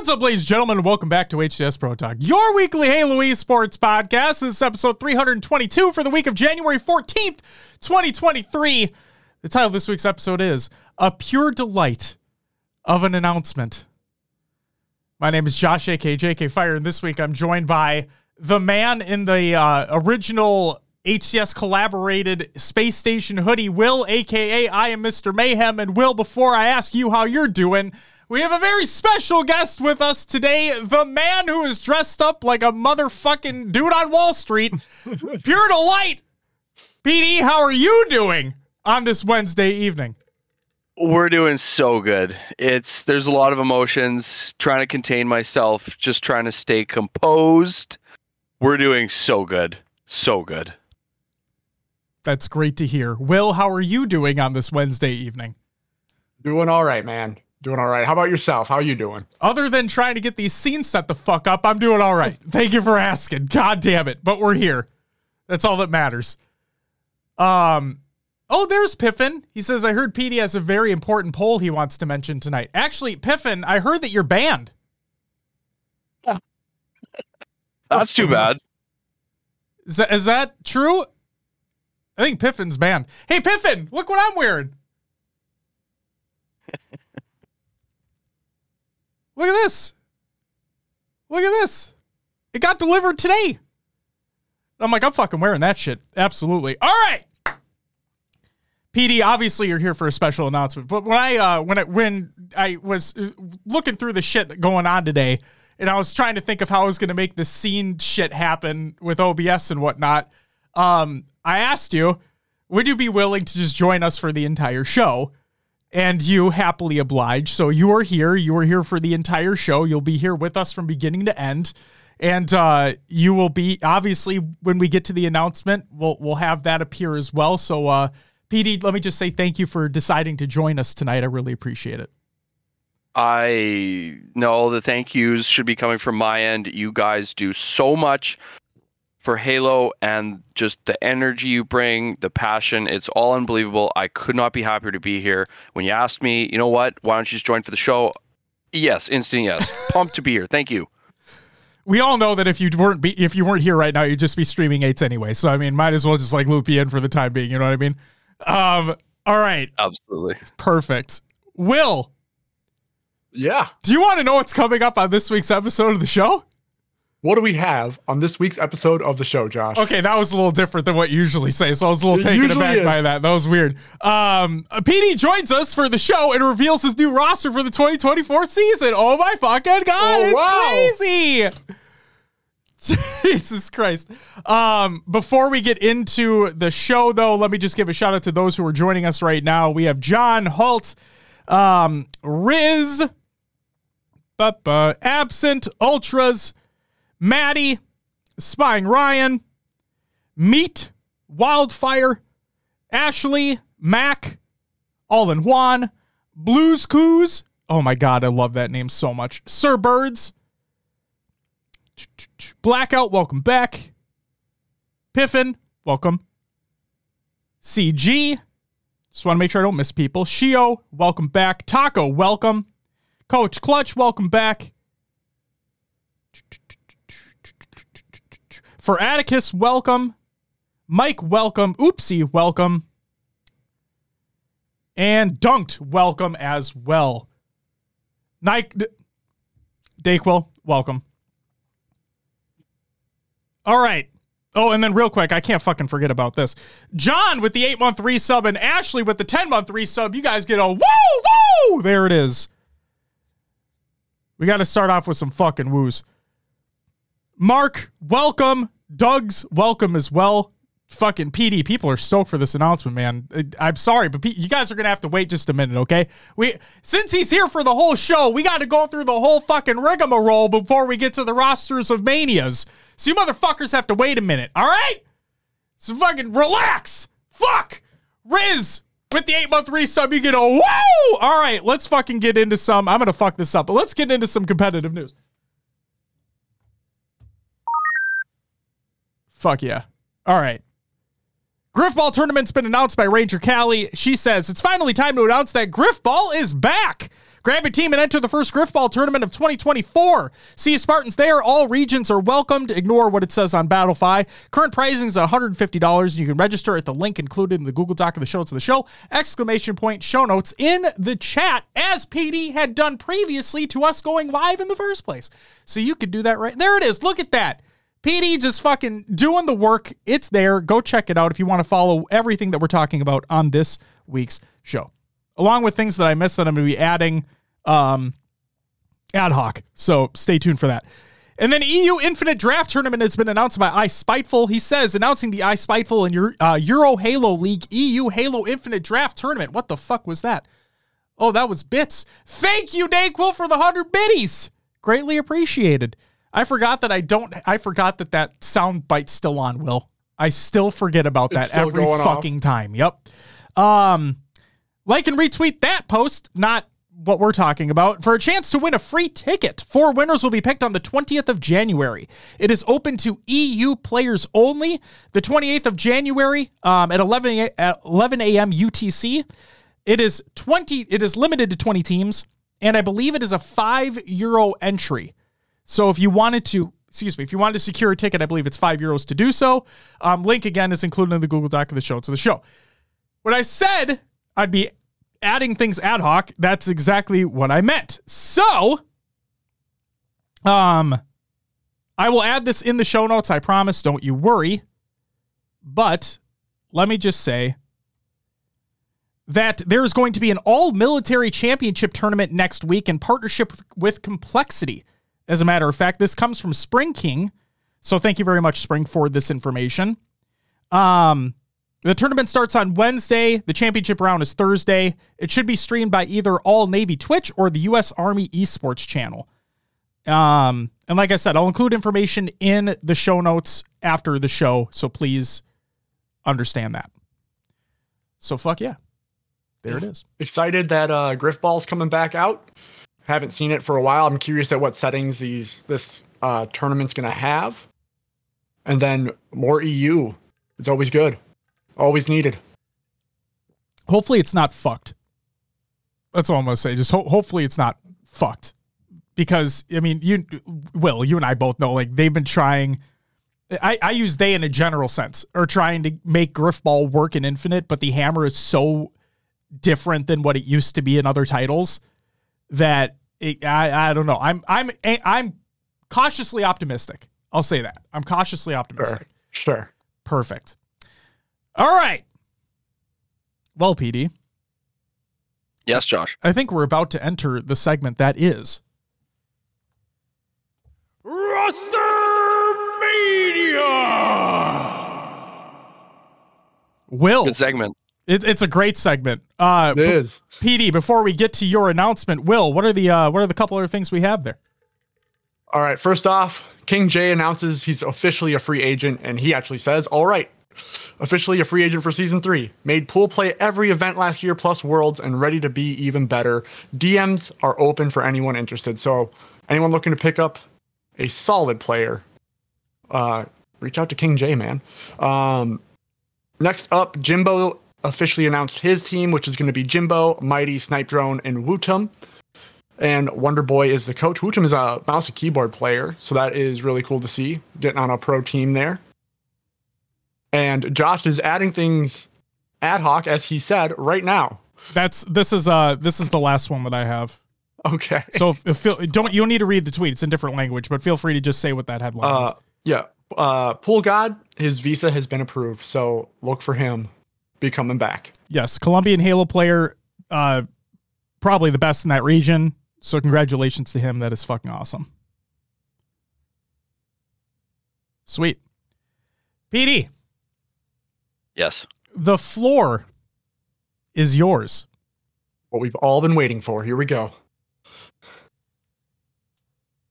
What's up, ladies and gentlemen? Welcome back to HCS Pro Talk, your weekly Halo esports podcast. This is episode 322 for the week of January 14th, 2023. The title of this week's episode is A Pure Delight of an Announcement. My name is Josh, aka JK Fire, and this week I'm joined by the man in the uh, original HCS collaborated space station hoodie, Will, aka I am Mr. Mayhem. And Will, before I ask you how you're doing, we have a very special guest with us today. The man who is dressed up like a motherfucking dude on Wall Street. Pure delight. PD, how are you doing on this Wednesday evening? We're doing so good. It's there's a lot of emotions, trying to contain myself, just trying to stay composed. We're doing so good. So good. That's great to hear. Will, how are you doing on this Wednesday evening? Doing all right, man. Doing all right. How about yourself? How are you doing? Other than trying to get these scenes set the fuck up, I'm doing all right. Thank you for asking. God damn it. But we're here. That's all that matters. Um Oh, there's Piffin. He says, I heard PD has a very important poll he wants to mention tonight. Actually, Piffin, I heard that you're banned. That's too bad. Is that, is that true? I think Piffin's banned. Hey, Piffin, look what I'm wearing. Look at this. Look at this. It got delivered today. I'm like, I'm fucking wearing that shit. Absolutely. All right. PD, obviously you're here for a special announcement, but when I uh, when I when I was uh, looking through the shit going on today, and I was trying to think of how I was going to make the scene shit happen with OBS and whatnot, um, I asked you, would you be willing to just join us for the entire show? And you happily oblige. So you are here. You are here for the entire show. You'll be here with us from beginning to end. And uh, you will be obviously when we get to the announcement, we'll we'll have that appear as well. So uh, PD, let me just say thank you for deciding to join us tonight. I really appreciate it. I know the thank yous should be coming from my end. You guys do so much for Halo and just the energy you bring, the passion. It's all unbelievable. I could not be happier to be here. When you asked me, you know what? Why don't you just join for the show? Yes, instant yes. Pumped to be here. Thank you. We all know that if you weren't be, if you weren't here right now, you'd just be streaming eights anyway. So I mean, might as well just like loop you in for the time being. You know what I mean? Um. All right. Absolutely. Perfect. Will, Yeah. do you want to know what's coming up on this week's episode of the show? What do we have on this week's episode of the show, Josh? Okay, that was a little different than what you usually say, so I was a little It taken aback by that. That was weird. Um, PD joins us for the show and reveals his new roster for the 2024 season. Oh my fucking god, Oh, it's wow. crazy! Jesus Christ. Um, before we get into the show, though, let me just give a shout out to those who are joining us right now. We have John Holt, um, Riz, Absent, Ultras, Maddie, Spying Ryan, Meat, Wildfire, Ashley, Mac, All in Juan, Blues Coos. Oh my god, I love that name so much. Sir Birds, Blackout, welcome back. Piffin, welcome. CG, just want to make sure I don't miss people. Shio, welcome back. Taco, welcome. Coach Clutch, welcome back. For Atticus, welcome. Mike, welcome. Oopsie, welcome. And Dunked, welcome as well. Nike, Dayquil, welcome. All right. Oh, and then real quick, I can't fucking forget about this. John with the eight month resub and Ashley with the 10 month resub. You guys get a woo, woo. There it is. We got to start off with some fucking woos. Mark, welcome. Doug's welcome as well. Fucking PD, people are stoked for this announcement, man. I'm sorry, but P- you guys are gonna have to wait just a minute, okay? We since he's here for the whole show, we got to go through the whole fucking rigmarole before we get to the rosters of manias. So you motherfuckers have to wait a minute, all right? So fucking relax. Fuck. Riz with the eight month resub, you get a woo. All right, let's fucking get into some. I'm gonna fuck this up, but let's get into some competitive news. Fuck yeah. All right. Griffball tournament's been announced by Ranger Callie. She says it's finally time to announce that Griffball is back. Grab a team and enter the first Griffball tournament of 2024. See you Spartans there. All regions are welcomed. Ignore what it says on Battlefy. Current pricing is $150. You can register at the link included in the Google Doc of the show notes of the show. Exclamation point show notes in the chat, as PD had done previously to us going live in the first place. So you could do that right. There it is. Look at that. PD just fucking doing the work. It's there. Go check it out if you want to follow everything that we're talking about on this week's show, along with things that I missed that I'm going to be adding um, ad hoc. So stay tuned for that. And then EU Infinite Draft Tournament has been announced by I Spiteful. He says announcing the I Spiteful and your uh, Euro Halo League EU Halo Infinite Draft Tournament. What the fuck was that? Oh, that was bits. Thank you, Dayquil, for the hundred biddies. Greatly appreciated. I forgot that I don't. I forgot that that sound bite's still on. Will I still forget about that every fucking off. time? Yep. Um, like and retweet that post. Not what we're talking about for a chance to win a free ticket. Four winners will be picked on the 20th of January. It is open to EU players only. The 28th of January um, at 11 at 11 a.m. UTC. It is 20. It is limited to 20 teams, and I believe it is a five euro entry. So if you wanted to, excuse me, if you wanted to secure a ticket, I believe it's five euros to do so. Um, link again is included in the Google Doc of the show. To the show. When I said I'd be adding things ad hoc, that's exactly what I meant. So, um, I will add this in the show notes. I promise. Don't you worry. But let me just say that there's going to be an all military championship tournament next week in partnership with, with Complexity. As a matter of fact, this comes from Spring King. So thank you very much, Spring, for this information. Um, the tournament starts on Wednesday. The championship round is Thursday. It should be streamed by either All Navy Twitch or the U.S. Army Esports channel. Um, and like I said, I'll include information in the show notes after the show. So please understand that. So fuck yeah. There it is. Excited that uh Griffball's coming back out. Haven't seen it for a while. I'm curious at what settings these this uh, tournament's going to have, and then more EU. It's always good, always needed. Hopefully, it's not fucked. That's all I'm gonna say. Just ho- hopefully, it's not fucked, because I mean, you, Will, you and I both know like they've been trying. I, I use they in a general sense, or trying to make Griffball work in Infinite, but the hammer is so different than what it used to be in other titles that it, I I don't know. I'm I'm I'm cautiously optimistic. I'll say that. I'm cautiously optimistic. Sure. sure. Perfect. All right. Well, PD. Yes, Josh. I think we're about to enter the segment that is Roster Media. Will. Good segment. It, it's a great segment. Uh, it is. PD, before we get to your announcement, Will, what are the uh, what are the couple other things we have there? All right. First off, King J announces he's officially a free agent, and he actually says, "All right, officially a free agent for season three. Made pool play every event last year plus worlds, and ready to be even better. DMs are open for anyone interested. So anyone looking to pick up a solid player, uh, reach out to King J, man. Um, next up, Jimbo officially announced his team, which is going to be Jimbo, Mighty, Snipe Drone, and Wootum. And Wonder Boy is the coach. Wootum is a mouse and keyboard player, so that is really cool to see getting on a pro team there. And Josh is adding things ad hoc, as he said, right now. That's this is uh this is the last one that I have. Okay. So if, if feel, don't you don't need to read the tweet; it's in different language, but feel free to just say what that headline uh, is. Yeah. Uh, Pool God, his visa has been approved, so look for him be coming back. Yes, Colombian Halo player, uh, probably the best in that region. So congratulations to him. That is fucking awesome. Sweet. PD. Yes. The floor is yours. What we've all been waiting for. Here we go.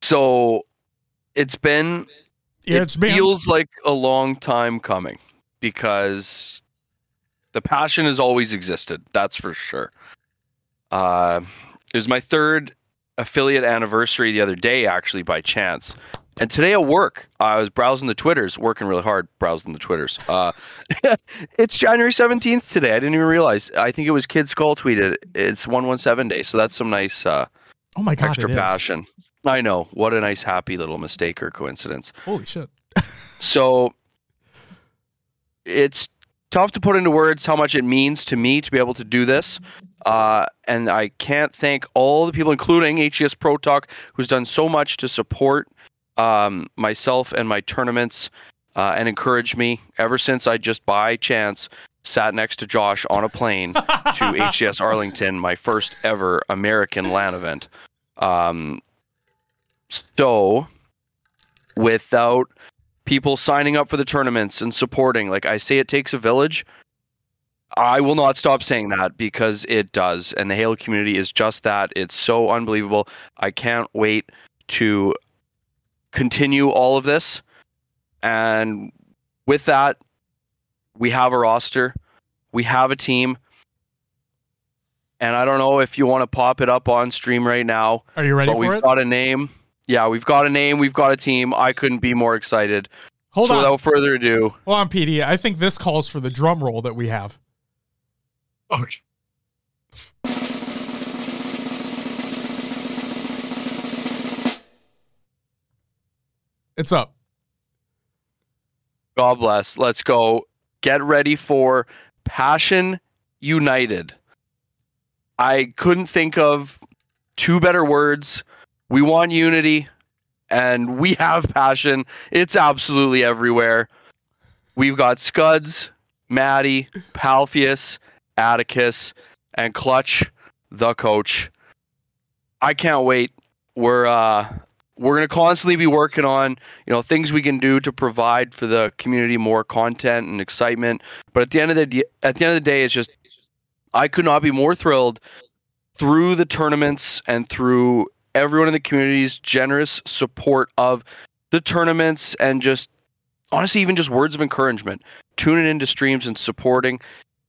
So it's been yeah, it's it been feels like a long time coming because the passion has always existed. That's for sure. Uh, it was my third affiliate anniversary the other day, actually by chance. And today at work, I was browsing the Twitters, working really hard browsing the Twitters. Uh, it's January 17th today. I didn't even realize. I think it was Kid Skull tweeted it's 117 day. So that's some nice uh, Oh my god, extra passion. I know. What a nice, happy little mistake or coincidence. Holy shit. So it's tough to put into words how much it means to me to be able to do this. Uh, and I can't thank all the people, including HCS Pro Talk, who's done so much to support um, myself and my tournaments uh, and encourage me ever since I just by chance sat next to Josh on a plane to HCS Arlington, my first ever American LAN event. Um, so, without people signing up for the tournaments and supporting, like I say, it takes a village. I will not stop saying that because it does. And the Halo community is just that. It's so unbelievable. I can't wait to continue all of this. And with that, we have a roster, we have a team. And I don't know if you want to pop it up on stream right now, Are you ready but for we've it? got a name. Yeah, we've got a name, we've got a team. I couldn't be more excited. Hold so on. without further ado, Hold on, PD. I think this calls for the drum roll that we have. Okay. It's up. God bless. Let's go. Get ready for Passion United. I couldn't think of two better words. We want unity and we have passion. It's absolutely everywhere. We've got Scuds, Maddie, Palfius, Atticus, and Clutch, the coach. I can't wait. We're uh we're going to constantly be working on you know things we can do to provide for the community more content and excitement but at the end of the d- at the end of the day it's just i could not be more thrilled through the tournaments and through everyone in the community's generous support of the tournaments and just honestly even just words of encouragement. Tuning into streams and supporting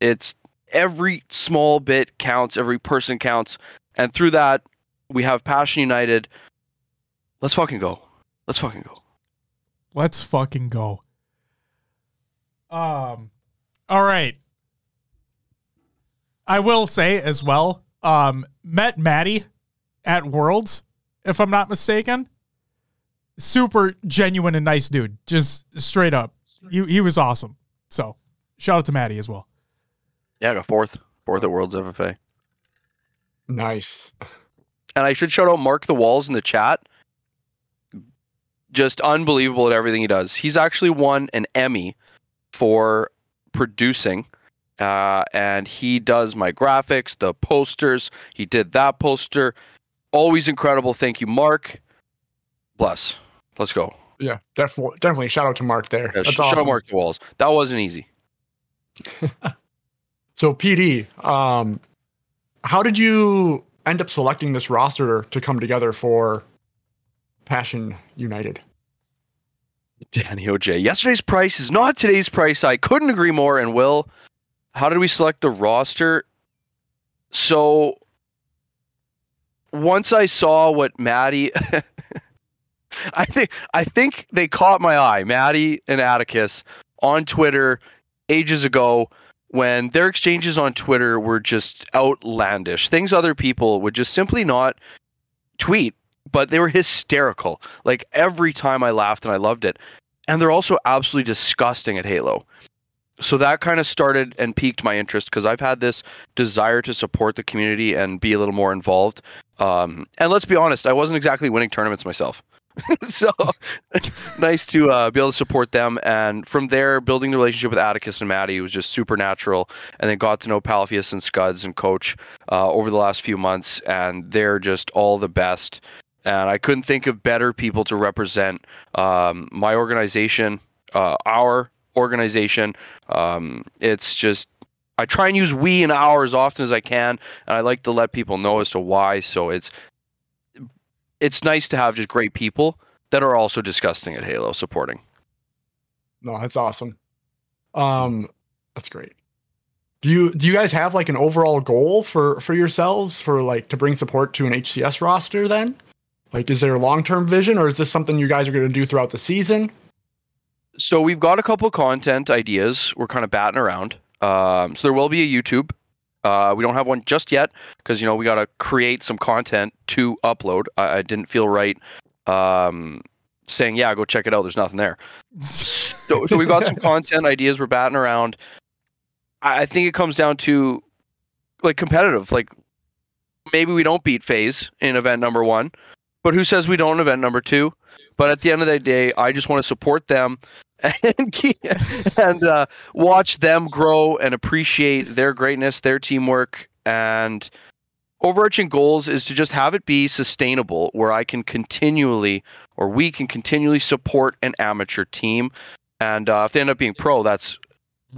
it's every small bit counts every person counts. And through that we have passion united. Let's fucking go. Let's fucking go. Let's fucking go. Um all right. I will say as well, um, met Maddie at Worlds, if I'm not mistaken. Super genuine and nice dude. Just straight up. He he was awesome. So shout out to Maddie as well. Yeah, I got fourth. Fourth at Worlds FFA. Nice. And I should shout out Mark the Walls in the chat. Just unbelievable at everything he does. He's actually won an Emmy for producing. Uh, and he does my graphics, the posters. He did that poster. Always incredible. Thank you, Mark. Bless. Let's go. Yeah, definitely, definitely. Shout out to Mark there. Yeah, That's sh- shout out. Mark the Walls. That wasn't easy. So PD, um, how did you end up selecting this roster to come together for Passion United? Danny OJ. Yesterday's price is not today's price. I couldn't agree more. And Will, how did we select the roster? So once I saw what Maddie I think I think they caught my eye, Maddie and Atticus, on Twitter ages ago when their exchanges on Twitter were just outlandish. Things other people would just simply not tweet, but they were hysterical. Like every time I laughed and I loved it. And they're also absolutely disgusting at Halo. So that kind of started and piqued my interest because I've had this desire to support the community and be a little more involved. Um, and let's be honest, I wasn't exactly winning tournaments myself. so nice to uh, be able to support them. And from there, building the relationship with Atticus and Maddie was just super natural. And then got to know Palfius and Scuds and Coach uh, over the last few months. And they're just all the best. And I couldn't think of better people to represent um, my organization, uh, our organization. Um, it's just I try and use we and our as often as I can, and I like to let people know as to why. So it's it's nice to have just great people that are also disgusting at Halo supporting. No, that's awesome. Um, that's great. Do you do you guys have like an overall goal for for yourselves for like to bring support to an HCS roster then? Like, is there a long term vision, or is this something you guys are going to do throughout the season? So we've got a couple content ideas. We're kind of batting around. Um, so there will be a YouTube. Uh, we don't have one just yet because you know we got to create some content to upload. I, I didn't feel right um, saying, "Yeah, go check it out." There's nothing there. So, so we've got some content ideas. We're batting around. I, I think it comes down to like competitive. Like maybe we don't beat Phase in event number one, but who says we don't in event number two? But at the end of the day, I just want to support them and and uh, watch them grow and appreciate their greatness, their teamwork, and overarching goals is to just have it be sustainable, where I can continually or we can continually support an amateur team, and uh, if they end up being pro, that's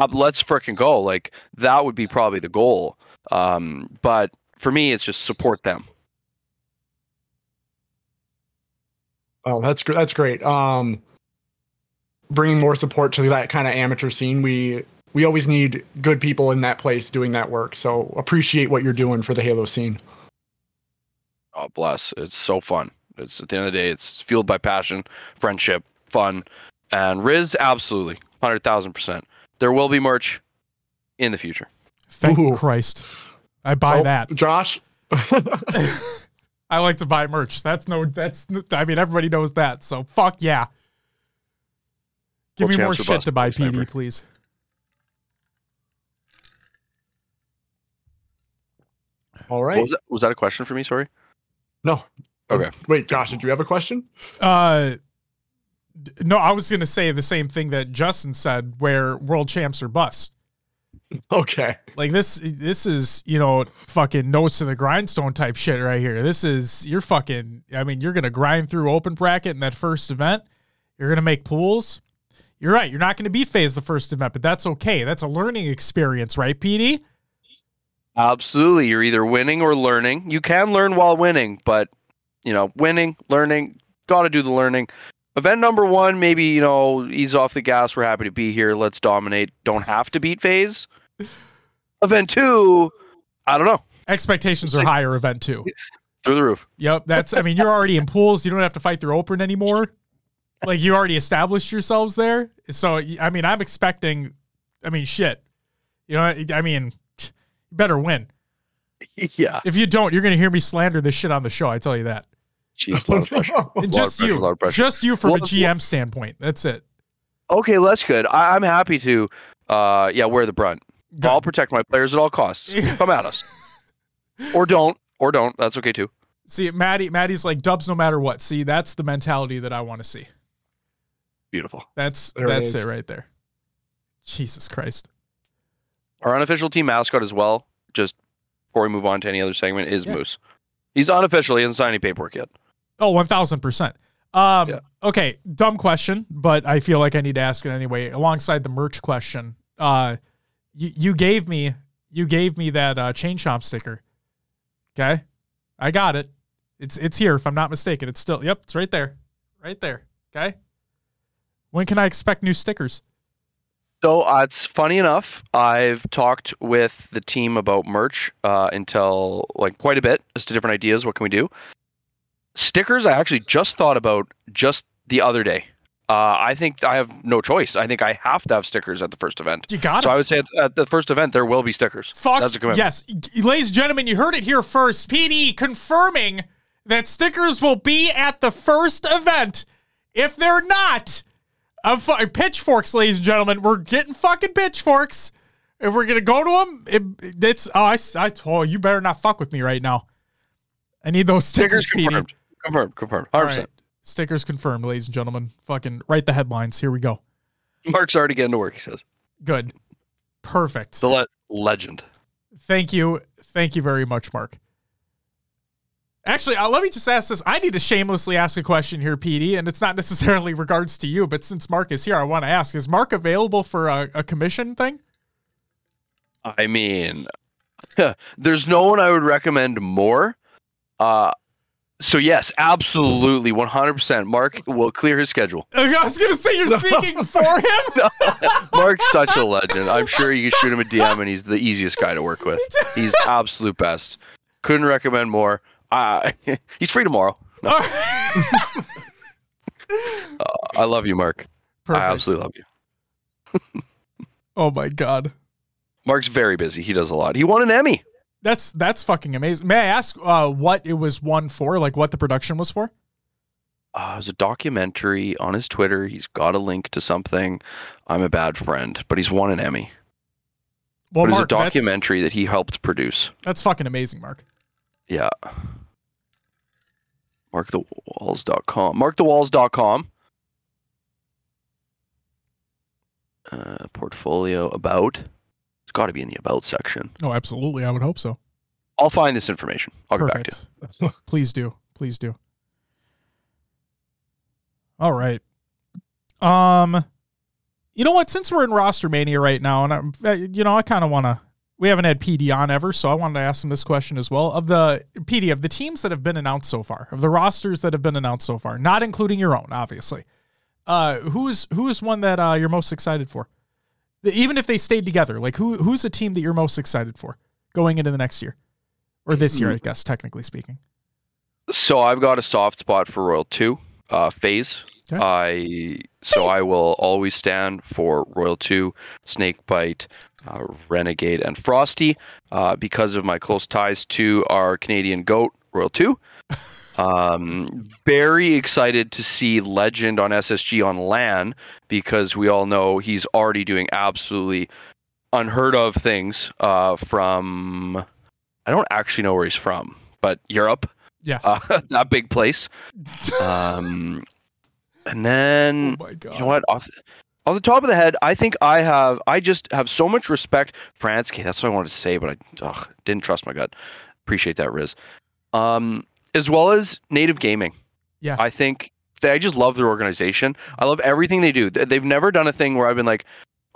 uh, let's freaking go. Like that would be probably the goal. Um, but for me, it's just support them. Oh, that's gr- that's great. Um, bringing more support to that kind of amateur scene. We we always need good people in that place doing that work. So appreciate what you're doing for the Halo scene. Oh, bless! It's so fun. It's at the end of the day, it's fueled by passion, friendship, fun, and Riz absolutely hundred thousand percent. There will be merch in the future. Thank Ooh. Christ. I buy Oh, that. Josh. I like to buy merch. That's no that's I mean everybody knows that. So fuck yeah. Give Well, me more shit busted, to buy please, Sniper. PD, please. All right. Was that? Was that a question for me? Sorry. No. Okay. Wait, Josh, did you have a question? Uh no, I was gonna say the same thing that Justin said, where world champs are bust. Okay. Like this this is, you know, fucking notes to the grindstone type shit right here. This is you're fucking I mean, you're gonna grind through open bracket in that first event. You're gonna make pools. You're right, you're not gonna beat phase the first event, but that's okay. That's a learning experience, right, PD? Absolutely. You're either winning or learning. You can learn while winning, but you know, winning, learning, got to do the learning. Event number one, maybe you know, ease off the gas. We're happy to be here. Let's dominate. Don't have to beat phase. Event two, I don't know, Expectations are higher event two. through the roof. Yep, that's I mean, you're already in pools. You don't have to fight through open anymore. Like you already established yourselves there. So I mean, I'm expecting I mean, shit. You know, I mean, you better win. yeah. If you don't, you're going to hear me slander this shit on the show. I tell you that. Jeez, a lot of pressure. And Lot of just pressure, you, lot of pressure. just you from a Well, GM standpoint. That's it. Okay, well, that's good. I, I'm happy to, uh, yeah, wear the brunt. Good. I'll protect my players at all costs. Come at us, or don't, or don't. That's okay too. See, Maddie, Maddie's like dubs no matter what. See, that's the mentality that I want to see. Beautiful. That's There that's is. it right there. Jesus Christ. Our unofficial team mascot as well. Just before we move on to any other segment, is Yeah. Moose. He's unofficial. He hasn't signed any paperwork yet. Oh, one thousand percent. Um, Yeah. okay, dumb question, but I feel like I need to ask it anyway. Alongside the merch question, uh, you you gave me you gave me that uh, chain chomp sticker. Okay, I got it. It's it's here if I'm not mistaken. It's still yep, it's right there, right there. Okay. When can I expect new stickers? So uh, it's funny enough. I've talked with the team about merch uh, until like quite a bit as to different ideas. What can we do? Stickers. I actually just thought about just the other day. Uh, I think I have no choice. I think I have to have stickers at the first event. You got it. So. I would say at, at the first event there will be stickers. Fuck That's a commitment. yes, ladies and gentlemen, you heard it here first. PD confirming that stickers will be at the first event. If they're not, I'm fu- pitchforks, ladies and gentlemen. We're getting fucking pitchforks. If we're gonna go to them, it, it's oh, I, I, oh, you better not fuck with me right now. I need those stickers, Stickers PD. confirmed. Confirmed. Confirmed. 100%. Stickers confirmed, ladies and gentlemen. Fucking write the headlines. Here we go. Mark's already getting to work. He says Good, perfect. the le- legend. Thank you. Thank you very much, Mark. Actually, uh, let me just ask this. I need to shamelessly ask a question here, PD, and it's not necessarily regards to you, but since Mark is here, I want to ask: Is Mark available for a, a commission thing? I mean, there's no one I would recommend more. Uh, so yes, absolutely, 100%. Mark will clear his schedule. I was gonna say you're speaking for him. Mark's such a legend. I'm sure you can shoot him a DM, and he's the easiest guy to work with. He's absolute best. Couldn't recommend more. Uh, he's free tomorrow. All right. I love you, Mark. Perfect. I absolutely love you. Oh my god. Mark's very busy. He does a lot. He won an Emmy. That's that's fucking amazing. May I ask uh, what it was won for? Like what the production was for? Uh, it was a documentary on his Twitter. He's got a link to something. I'm a bad friend, but he's won an Emmy. Well, but it was a documentary that he helped produce. That's, that's fucking amazing, Mark. Yeah. Markthewalls.com. Markthewalls.com. Uh, portfolio about. It's got to be in the about section. Oh, absolutely. I would hope so. I'll find this information. I'll get back to you. Perfect. Please do. Please do. All right. Um, you know what? Since we're in roster mania right now, and I'm, uh, you know, I kind of want to. We haven't had PD on ever, so I wanted to ask him this question as well. Of the PD of the teams that have been announced so far, of the rosters that have been announced so far, not including your own, obviously. Uh, who's who is one that uh, you're most excited for? The- Even if they stayed together, like who who's a team that you're most excited for going into the next year, or this year, I guess, technically speaking. So I've got a soft spot for Royal 2, uh, Phase. Okay. I so I will always stand for Royal 2, Snakebite, uh, Renegade, and Frosty uh, because of my close ties to our Canadian goat, Royal 2. Um, very excited to see Legend on SSG on LAN because we all know he's already doing absolutely unheard of things uh, from. I don't actually know where he's from, but Europe. Yeah. Uh, that big place. Um, and then oh you know what? Off, off the top of the head, I think I have. I just have so much respect for Ansky. That's what I wanted to say, but I ugh, didn't trust my gut. Appreciate that, Riz. Um, as well as Native Gaming. Yeah. I think they, I just love their organization. I love everything they do. They- They've never done a thing where I've been like,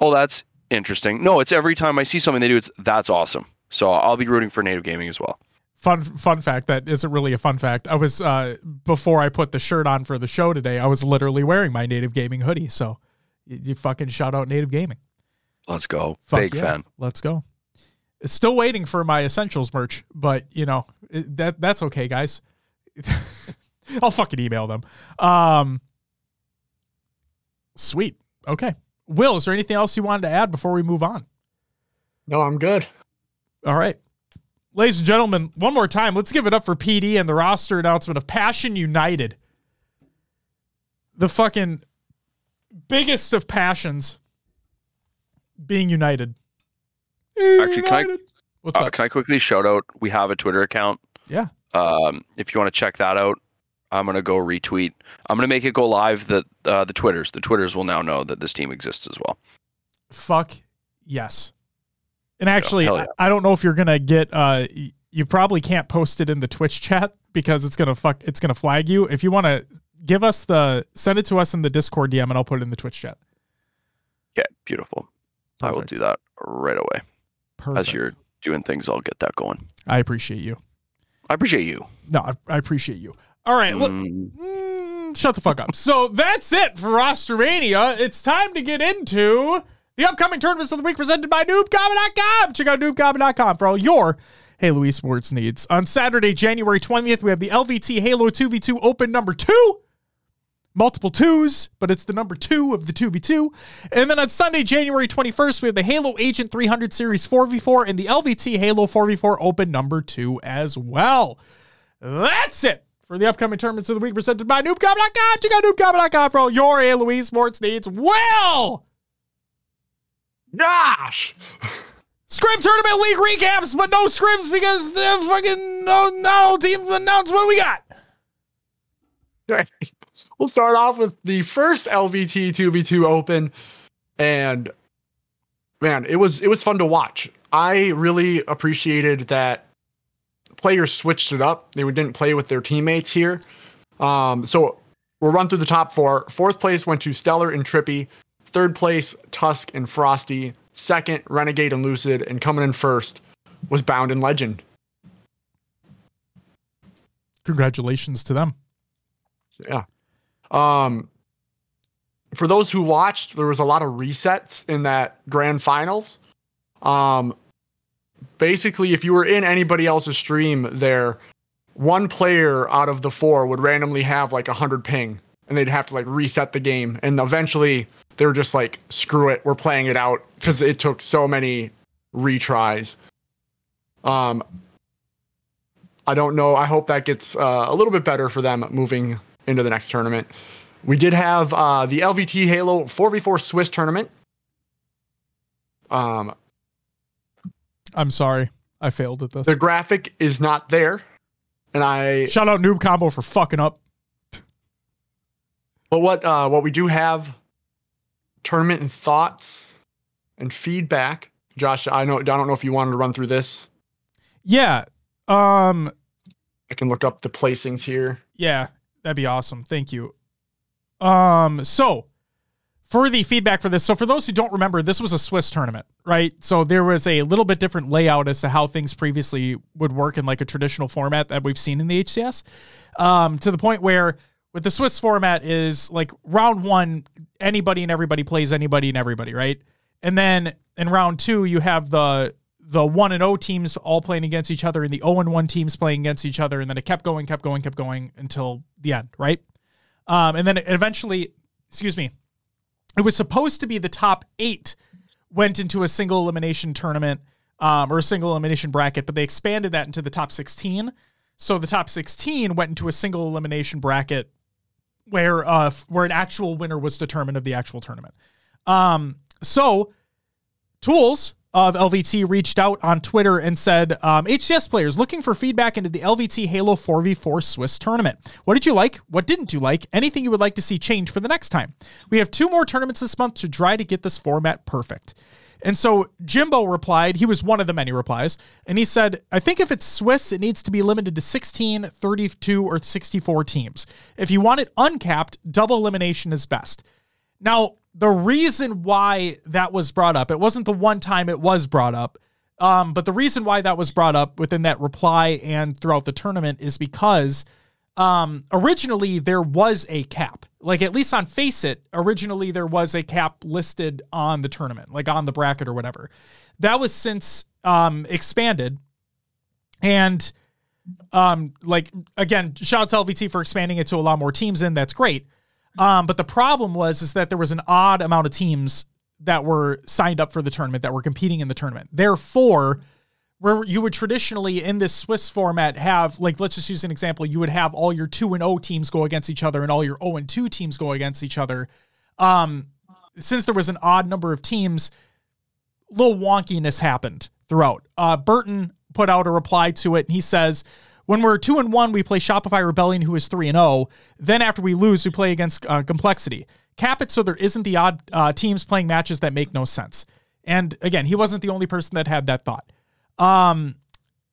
"Oh, that's interesting." No, it's every time I see something they do, it's that's awesome. So I'll be rooting for Native Gaming as well. Fun fun fact that isn't really a fun fact. I was uh before I put the shirt on for the show today, I was literally wearing my Native Gaming hoodie. So you, you fucking shout out Native Gaming. Let's go. Fuck Big yeah. fan. Let's go. It's still waiting for my essentials merch, but you know it, that that's okay, guys. I'll fucking email them. Um, sweet. Okay. Will, is there anything else you wanted to add before we move on? No, I'm good. All right. Ladies and gentlemen, one more time, let's give it up for PD and the roster announcement of Passion United. The fucking biggest of passions being united. Actually, can I- What's Uh, up? can I quickly shout out? We have a Twitter account. Yeah. Um, if you want to check that out, I'm gonna go retweet. I'm gonna make it go live. That uh, the Twitters, the Twitters will now know that this team exists as well. Fuck yes. And actually, hell yeah. I, I don't know if you're gonna get. Uh, you probably can't post it in the Twitch chat because it's gonna fuck. It's gonna flag you. If you want to give us the, send it to us in the Discord DM, and I'll put it in the Twitch chat. Okay, beautiful. I will do that right away. Perfect. As you're doing things, I'll get that going. I appreciate you. I appreciate you. No, I, I appreciate you. All right, look, Mm, mm, shut the fuck up. So that's it for Rostermania. It's time to get into the upcoming tournaments of the week presented by NoobCombat.com. Check out NoobCombat.com for all your Halo esports needs. On Saturday, January 20th, we have the LVT Halo 2v2 Open number two. Multiple twos, but it's the number two of the 2v2. And then on Sunday, January 21st, we have the Halo Agent 300 Series 4v4 and the LVT Halo 4v4 Open number two as well. That's it for the upcoming tournaments of the week presented by NoobCom.com. Check out NoobCom.com for all your Halo esports needs. Well, Gosh. Scrim Tournament League recaps, but no scrims because the fucking no, no team announced what we got. We'll start off with the first LVT 2v2 open and man, it was it was fun to watch. I really appreciated that players switched it up. They didn't play with their teammates here. Um, so we'll run through the top four. Fourth place went to Stellar and Trippy. Third place, Tusk and Frosty. Second, Renegade and Lucid. And coming in first was Bound and Legend. Congratulations to them. Yeah. Um, for those who watched, there was a lot of resets in that grand finals. Um, basically, if you were in anybody else's stream there, one player out of the four would randomly have like a hundred ping, and they'd have to like reset the game. And eventually, they were just like, "Screw it, we're playing it out," because it took so many retries. Um, I don't know. I hope that gets uh, a little bit better for them moving into the next tournament. We did have uh, the LVT Halo 4v4 Swiss tournament. Um, I'm sorry. I failed at this. the graphic is not there, and I. Shout out Noob Combo for fucking up. But what uh, what we do have tournament and thoughts and feedback. Josh, I know I don't know if you wanted to run through this. Yeah. Um I can look up the placings here. yeah, that'd be awesome. Thank you. Um so for the feedback for this, so for those who don't remember, this was a Swiss tournament, right? So there was a little bit different layout as to how things previously would work in like a traditional format that we've seen in the HCS. Um, to the point where with the Swiss format is like round one, anybody and everybody plays anybody and everybody, right? And then in round two, you have the the one and O teams all playing against each other, and the O and one teams playing against each other, and then it kept going, kept going, kept going until the end, right? Um, and then eventually, excuse me, it was supposed to be the top eight went into a single elimination tournament um, or a single elimination bracket, but they expanded that into the top 16. So the top 16 went into a single elimination bracket where uh, where an actual winner was determined of the actual tournament. Um, so Tools of LVT reached out on Twitter and said, um, HCS players looking for feedback into the LVT Halo 4v4 Swiss tournament. What did you like? What didn't you like? Anything you would like to see change for the next time? We have two more tournaments this month to try to get this format perfect. And so Jimbo replied, he was one of the many replies, and he said, I think if it's Swiss, it needs to be limited to 16, 32, or 64 teams. If you want it uncapped, double elimination is best. Now, the reason why that was brought up, it wasn't the one time it was brought up, um, but the reason why that was brought up within that reply and throughout the tournament is because um, originally there was a cap. Like, at least on FACEIT, originally there was a cap listed on the tournament, like on the bracket or whatever. That was since um, expanded. And, um, like, again, shout out to LVT for expanding it to a lot more teams in. That's great. Um, but the problem was is that there was an odd amount of teams that were signed up for the tournament that were competing in the tournament. Therefore, where you would traditionally in this Swiss format have like let's just use an example, you would have all your 2 and 0 teams go against each other and all your 0 and 2 teams go against each other. Um, since there was an odd number of teams, a little wonkiness happened throughout. Uh, Burton put out a reply to it and he says when we're two and one, we play Shopify Rebellion, who is three and zero. Then after we lose, we play against uh, Complexity. Cap it so there isn't the odd uh, teams playing matches that make no sense. And again, he wasn't the only person that had that thought. Um,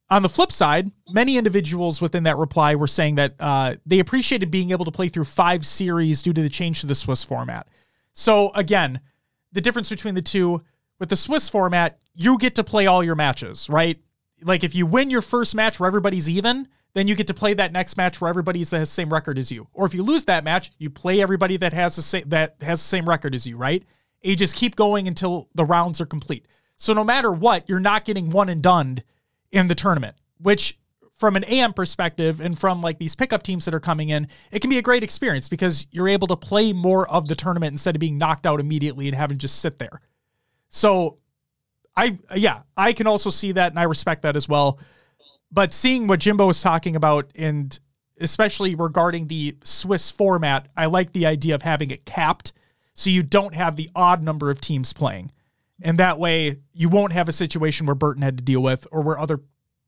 on the flip side, many individuals within that reply were saying that uh, they appreciated being able to play through five series due to the change to the Swiss format. So again, the difference between the two with the Swiss format, you get to play all your matches, right? Like if you win your first match where everybody's even, then you get to play that next match where everybody's the same record as you. Or if you lose that match, you play everybody that has the same that has the same record as you, right? And you just keep going until the rounds are complete. So no matter what, you're not getting one and done in the tournament, which from an AM perspective and from like these pickup teams that are coming in, it can be a great experience because you're able to play more of the tournament instead of being knocked out immediately and having just sit there. So I yeah, I can also see that and I respect that as well. But seeing what Jimbo was talking about and especially regarding the Swiss format, I like the idea of having it capped so you don't have the odd number of teams playing. And that way you won't have a situation where Burton had to deal with or where other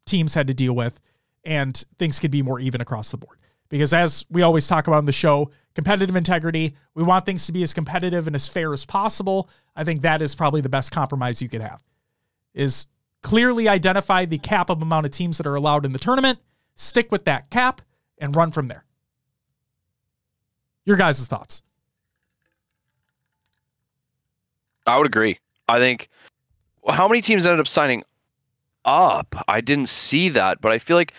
teams had to deal with and things could be more even across the board. Because as we always talk about in the show, competitive integrity, we want things to be as competitive and as fair as possible. I think that is probably the best compromise you could have is clearly identify the cap of amount of teams that are allowed in the tournament, stick with that cap, and run from there. Your guys' thoughts. I would agree. I think how many teams ended up signing up? I didn't see that, but I feel like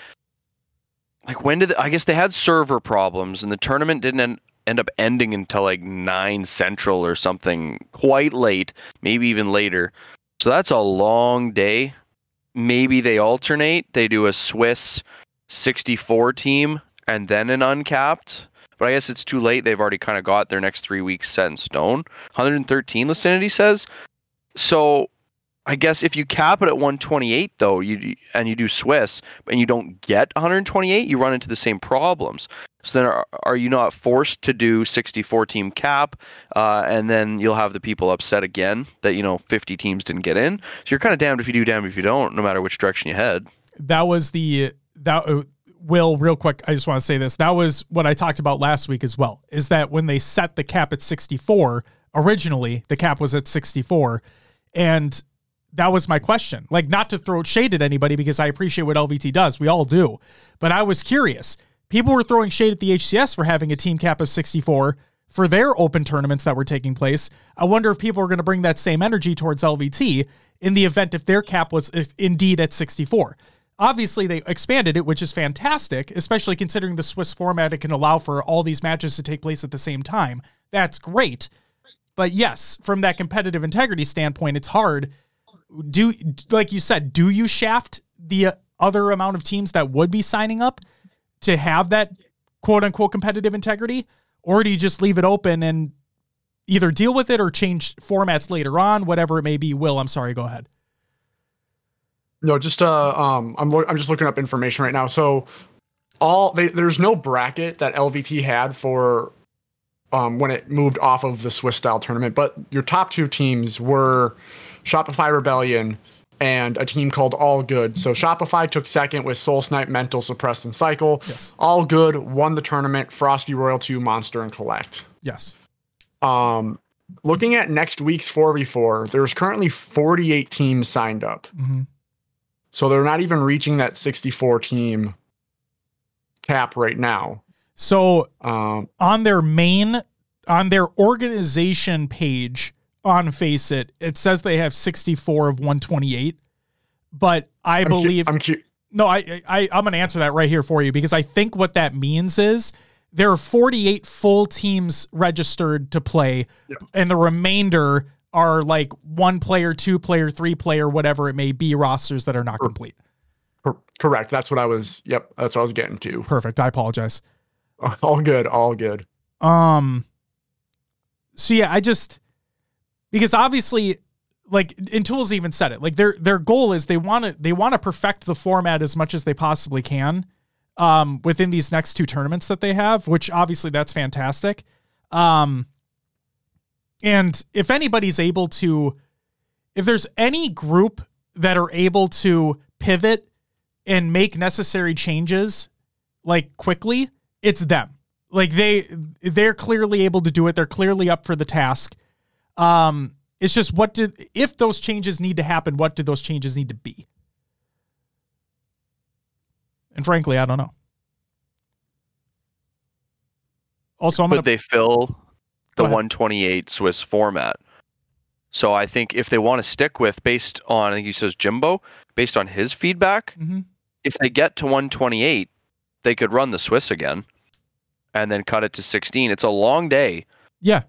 like when did I guess they had server problems and the tournament didn't end, end up ending until like 9 central or something quite late, maybe even later. So that's a long day. Maybe they alternate. They do a Swiss 64 team and then an uncapped. But I guess it's too late. They've already kind of got their next three weeks set in stone. 113 Licinity says. So I guess if you cap it at 128 though, you and you do Swiss and you don't get 128, you run into the same problems. So then, are, are you not forced to do 64 team cap, uh, and then you'll have the people upset again that you know 50 teams didn't get in? So you're kind of damned if you do, damned if you don't, no matter which direction you head. That was the that. Uh, Will, real quick, I just want to say this. That was what I talked about last week as well. Is that when they set the cap at 64, originally the cap was at 64, and that was my question. Like, not to throw shade at anybody because I appreciate what LVT does. We all do. But I was curious. People were throwing shade at the HCS for having a team cap of 64 for their open tournaments that were taking place. I wonder if people are going to bring that same energy towards LVT in the event if their cap was indeed at 64. Obviously, they expanded it, which is fantastic, especially considering the Swiss format. It can allow for all these matches to take place at the same time. That's great. But yes, from that competitive integrity standpoint, it's hard do like you said, do you shaft the other amount of teams that would be signing up to have that quote unquote competitive integrity, or do you just leave it open and either deal with it or change formats later on, whatever it may be? Will, I'm sorry, go ahead. No, just uh, um, I'm lo- I'm just looking up information right now. So all they, there's no bracket that LVT had for um when it moved off of the Swiss style tournament, but your top two teams were Shopify Rebellion, and a team called All Good. So Shopify took second with Soul Snipe, Mental, Suppressed, and Cycle. Yes. All Good won the tournament. Frosty Royal 2, Monster, and Collect. Yes. Um, looking at next week's 4v4, there's currently 48 teams signed up. Mm-hmm. So they're not even reaching that 64 team cap right now. So um, on their main, on their organization page, on FACEIT it says they have 64 of 128, but I I'm believe. Cu- I'm cu- no, I, I I'm gonna answer that right here for you because I think what that means is there are 48 full teams registered to play, yep. and the remainder are like one player, two player, three player, whatever it may be rosters that are not complete. Correct. That's what I was. Yep, that's what I was getting to. Perfect. I apologize. All good. All good. Um. So yeah, I just because obviously like and Tools even said it like their their goal is they want to they want to perfect the format as much as they possibly can um within these next two tournaments that they have which obviously that's fantastic. Um and if anybody's able to if there's any group that are able to pivot and make necessary changes like quickly it's them. Like they they're clearly able to do it. They're clearly up for the task um, it's just what do if those changes need to happen, what do those changes need to be? And frankly, I don't know. Also, I'm could gonna, they fill the 128 Swiss format? So I think if they want to stick with based on I think he says Jimbo, based on his feedback, mm-hmm. if they get to 128, they could run the Swiss again and then cut it to 16. It's a long day. Yeah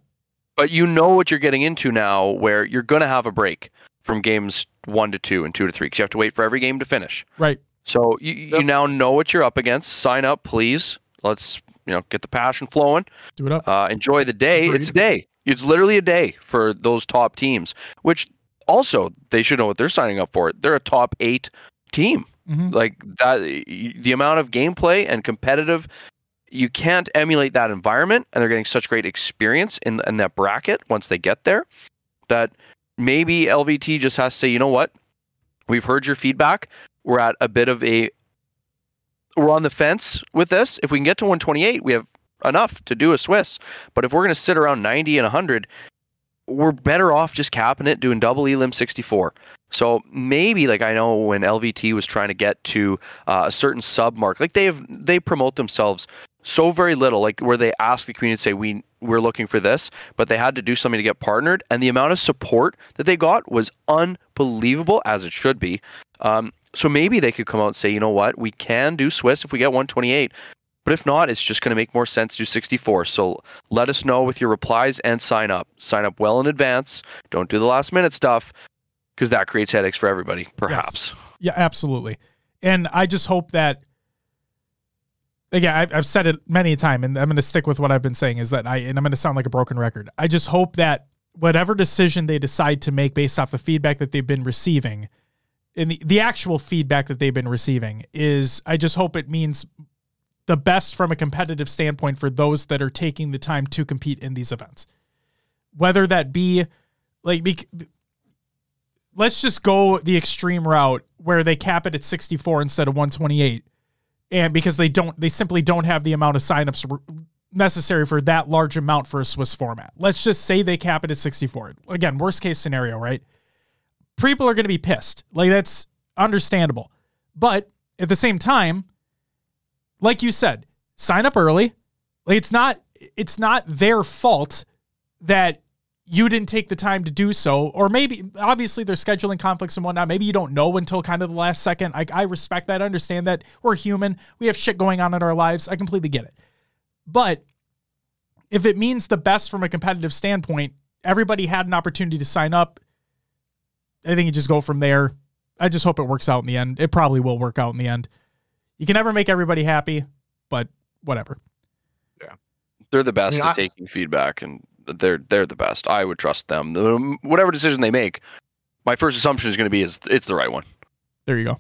but you know what you're getting into now where you're going to have a break from games one to two and two to three because you have to wait for every game to finish. Right. So you, you now know what you're up against. Sign up, please. Let's you know get the passion flowing. Do it up. Uh, enjoy the day. It's a day. It's literally a day for those top teams. Which also they should know what they're signing up for. They're a top eight team. Mm-hmm. Like that, the amount of gameplay and competitive you can't emulate that environment and they're getting such great experience in, in that bracket once they get there that maybe LVT just has to say, you know what? We've heard your feedback. We're at a bit of a we're on the fence with this. If we can get to 128, we have enough to do a Swiss. But if we're going to sit around 90 and 100, we're better off just capping it, doing double elim 64. So maybe like I know when LVT was trying to get to uh, a certain sub mark, like they have they promote themselves so very little, like where they ask the community to say we we're looking for this, but they had to do something to get partnered, and the amount of support that they got was unbelievable, as it should be. Um, so maybe they could come out and say, you know what, we can do Swiss if we get 128, but if not, it's just going to make more sense to do 64. So let us know with your replies and sign up. Sign up well in advance. Don't do the last minute stuff because that creates headaches for everybody, perhaps. Yes. Yeah, absolutely. And I just hope that again, I, I've said it many a time, and I'm going to stick with what I've been saying is that I, and I'm going to sound like a broken record. I just hope that whatever decision they decide to make based off the feedback that they've been receiving, and the, the actual feedback that they've been receiving is, I just hope it means the best from a competitive standpoint for those that are taking the time to compete in these events. Whether that be like, be, let's just go the extreme route where they cap it at 64 instead of 128 and because they don't they simply don't have the amount of signups necessary for that large amount for a Swiss format. Let's just say they cap it at 64. Again, worst case scenario, right? People are going to be pissed. Like that's understandable. But at the same time, like you said, sign up early. Like it's not it's not their fault that you didn't take the time to do so, or maybe obviously there's scheduling conflicts and whatnot. Maybe you don't know until kind of the last second. I, I respect that, I understand that. We're human. We have shit going on in our lives. I completely get it. But if it means the best from a competitive standpoint, everybody had an opportunity to sign up. I think you just go from there. I just hope it works out in the end. It probably will work out in the end. You can never make everybody happy, but whatever. Yeah. They're the best I mean, at I- taking feedback and they're they're the best. I would trust them. The- um, Whatever decision they make, my first assumption is going to be is it's the right one. There you go.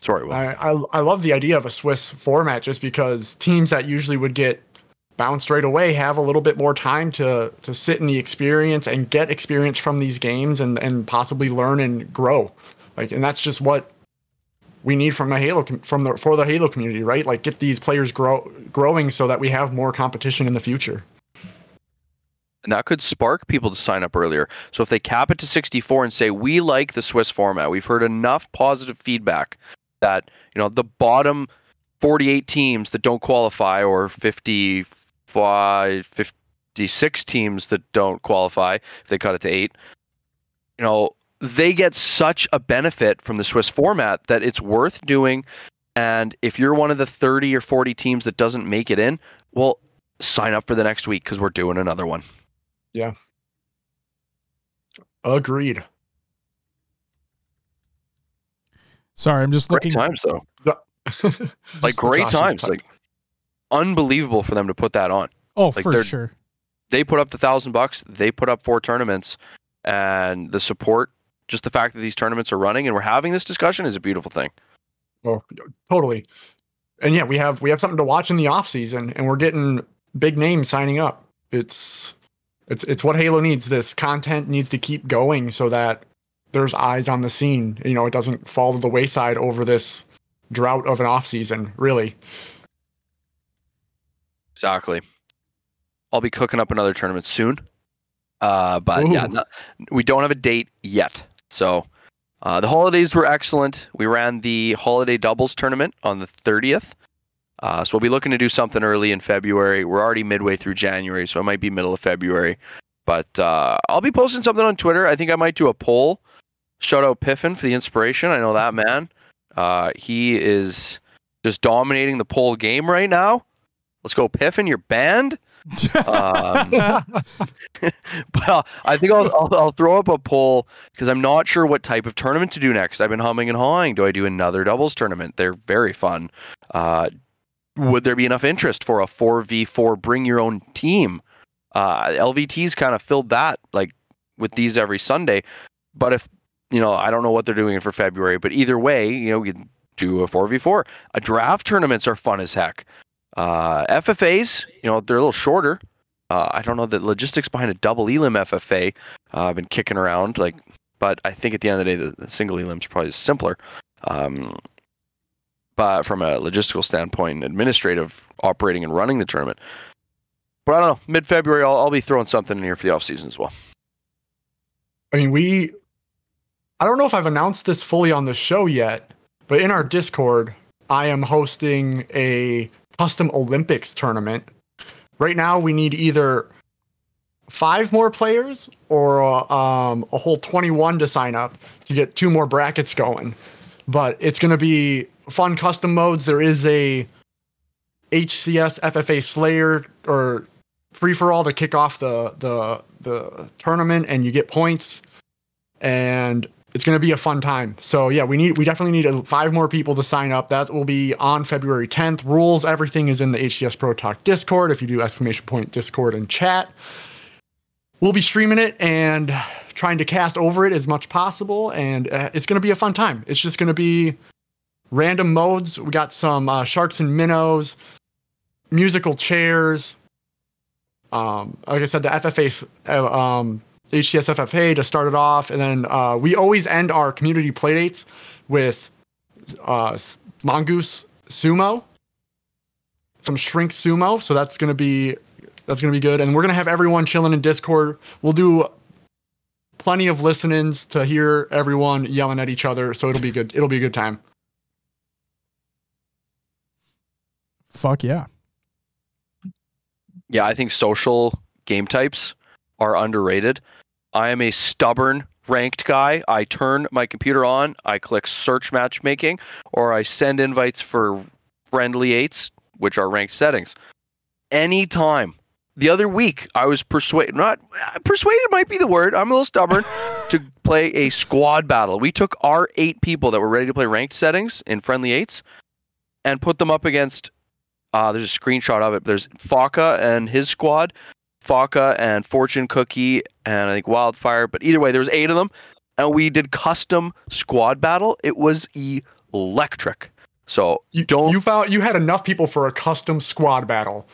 Sorry, Will. I, I I love the idea of a Swiss format just because teams that usually would get bounced right away have a little bit more time to to sit in the experience and get experience from these games and and possibly learn and grow. Like and that's just what we need from a Halo from the for the Halo community, right? Like get these players grow growing so that we have more competition in the future. And that could spark people to sign up earlier. So if they cap it to 64 and say we like the Swiss format, we've heard enough positive feedback that you know the bottom 48 teams that don't qualify or 55 56 teams that don't qualify if they cut it to 8, you know, they get such a benefit from the Swiss format that it's worth doing and if you're one of the 30 or 40 teams that doesn't make it in, well, sign up for the next week cuz we're doing another one. Agreed. Sorry, I'm just Great looking. times though. Like great Josh's times. type. Like unbelievable for them to put that on. Oh, like for sure. They put up the thousand bucks. They put up four tournaments, and the support. Just the fact that these tournaments are running and we're having this discussion is a beautiful thing. Oh, totally. And yeah, we have we have something to watch in the off season, and we're getting big names signing up. It's it's it's what Halo needs. This content needs to keep going so that there's eyes on the scene. You know, it doesn't fall to the wayside over this drought of an off season. Really, Exactly. I'll be cooking up another tournament soon. Uh, but yeah, no, we don't have a date yet. So uh, the holidays were excellent. We ran the holiday doubles tournament on the 30th. Uh, so we'll be looking to do something early in February. We're already midway through January, so it might be middle of February. But uh, I'll be posting something on Twitter. I think I might do a poll. Shout out Piffin for the inspiration. I know that man. Uh, he is just dominating the poll game right now. Let's go, Piffin. You're banned. Um, but uh, I think I'll, I'll I'll throw up a poll because I'm not sure what type of tournament to do next. I've been humming and hawing. Do I do another doubles tournament? They're very fun. Uh, would there be enough interest for a four v four bring your own team? Uh, LVT's kind of filled that like with these every Sunday. But if you know, I don't know what they're doing for February. But either way, you know, do a four v four. A draft tournaments are fun as heck. Uh, FFAs, you know, they're a little shorter. Uh, I don't know the logistics behind a double elim FFA. Uh, I've been kicking around like, but I think at the end of the day, the, the single elim's probably simpler. Um, but from a logistical standpoint, and administrative operating and running the tournament. But I don't know. Mid February, I'll, I'll be throwing something in here for the off season as well. I mean, we. I don't know if I've announced this fully on the show yet, but in our Discord, I am hosting a custom Olympics tournament. Right now, we need either five more players or um, a whole 21 to sign up to get two more brackets going. But it's going to be fun custom modes. There is a HCS FFA Slayer or free for all to kick off the the the tournament, and you get points. And it's going to be a fun time. So yeah, we need we definitely need five more people to sign up. That will be on February 10th. Rules, everything is in the HCS Pro Talk Discord. If you do exclamation point Discord and chat, we'll be streaming it and trying to cast over it as much possible. And uh, it's going to be a fun time. It's just going to be random modes. We got some uh, sharks and minnows, musical chairs. Um, like I said, the FFA uh, um, FFA to start it off, and then uh, we always end our community playdates with uh, mongoose sumo, some shrink sumo. So that's gonna be that's gonna be good, and we're gonna have everyone chilling in Discord. We'll do plenty of listenings to hear everyone yelling at each other, so it'll be good. It'll be a good time. Fuck yeah. Yeah, I think social game types are underrated. I am a stubborn ranked guy. I turn my computer on, I click search matchmaking, or I send invites for friendly eights, which are ranked settings. Anytime. The other week, I was persuaded, not persuaded might be the word. I'm a little stubborn to play a squad battle. We took our eight people that were ready to play ranked settings in friendly eights and put them up against. Uh, there's a screenshot of it. There's Faka and his squad Faka and Fortune Cookie and I think Wildfire. But either way, there was eight of them, and we did custom squad battle. It was electric. So You don't. You found you had enough people for a custom squad battle.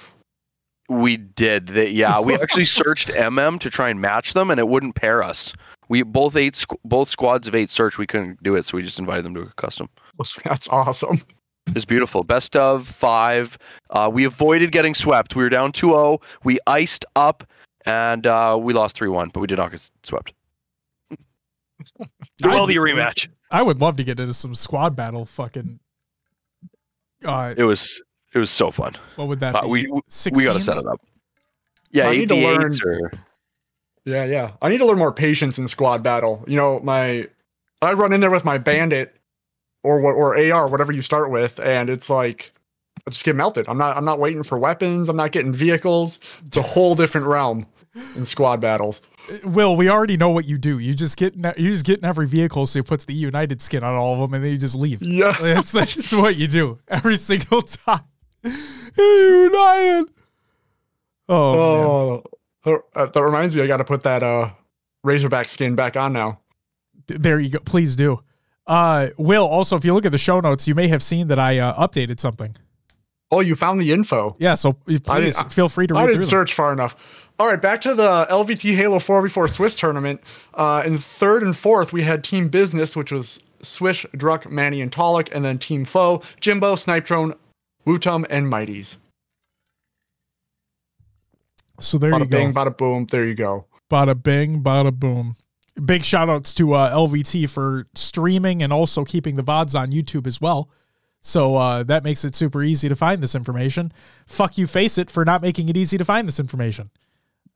we did that. Yeah, we actually searched MM to try and match them, and it wouldn't pair us. We both eight both squads of eight search. We couldn't do it, so we just invited them to a custom. That's awesome. It's beautiful. Best of five. Uh, we avoided getting swept. We were down 2-0. We iced up, and uh, we lost 3-1, but we did not get swept. There will be a rematch. I would love to get into some squad battle. Fucking. Uh, It was it was so fun. what would that Uh, be? we we, got to set it up. Yeah, I need to learn- or Yeah, yeah. I need to learn more patience in squad battle. You know, my I run in there with my bandit or what or AR, whatever you start with, and it's like I just get melted. I'm not I'm not waiting for weapons. I'm not getting vehicles. It's a whole different realm in squad battles. Will, we already know what you do. You just get you just get in every vehicle, so he puts the United skin on all of them, and then you just leave. Yeah. That's that's what you do every single time. United. Oh. Oh, uh, that reminds me. I got to put that uh Razorback skin back on now. there you go. Please do. Uh, Will, also, if you look at the show notes, you may have seen that I uh, updated something. Oh, you found the info. Yeah, so please I- feel free to I didn't through them. search far enough. All right, back to the LVT Halo 4v4 Swiss tournament. Uh, in third and fourth, we had Team Business, which was Swish, Druck, Manny, and Tolic, and then Team Foe, Jimbo, Snipe Drone, Wutum, and Mighties. So there you go. Bada bing, bada boom. There you go. Bada bing, bada boom. Big shout outs to uh, LVT for streaming and also keeping the VODs on YouTube as well. So uh, that makes it super easy to find this information. Fuck you, FACEIT, for not making it easy to find this information.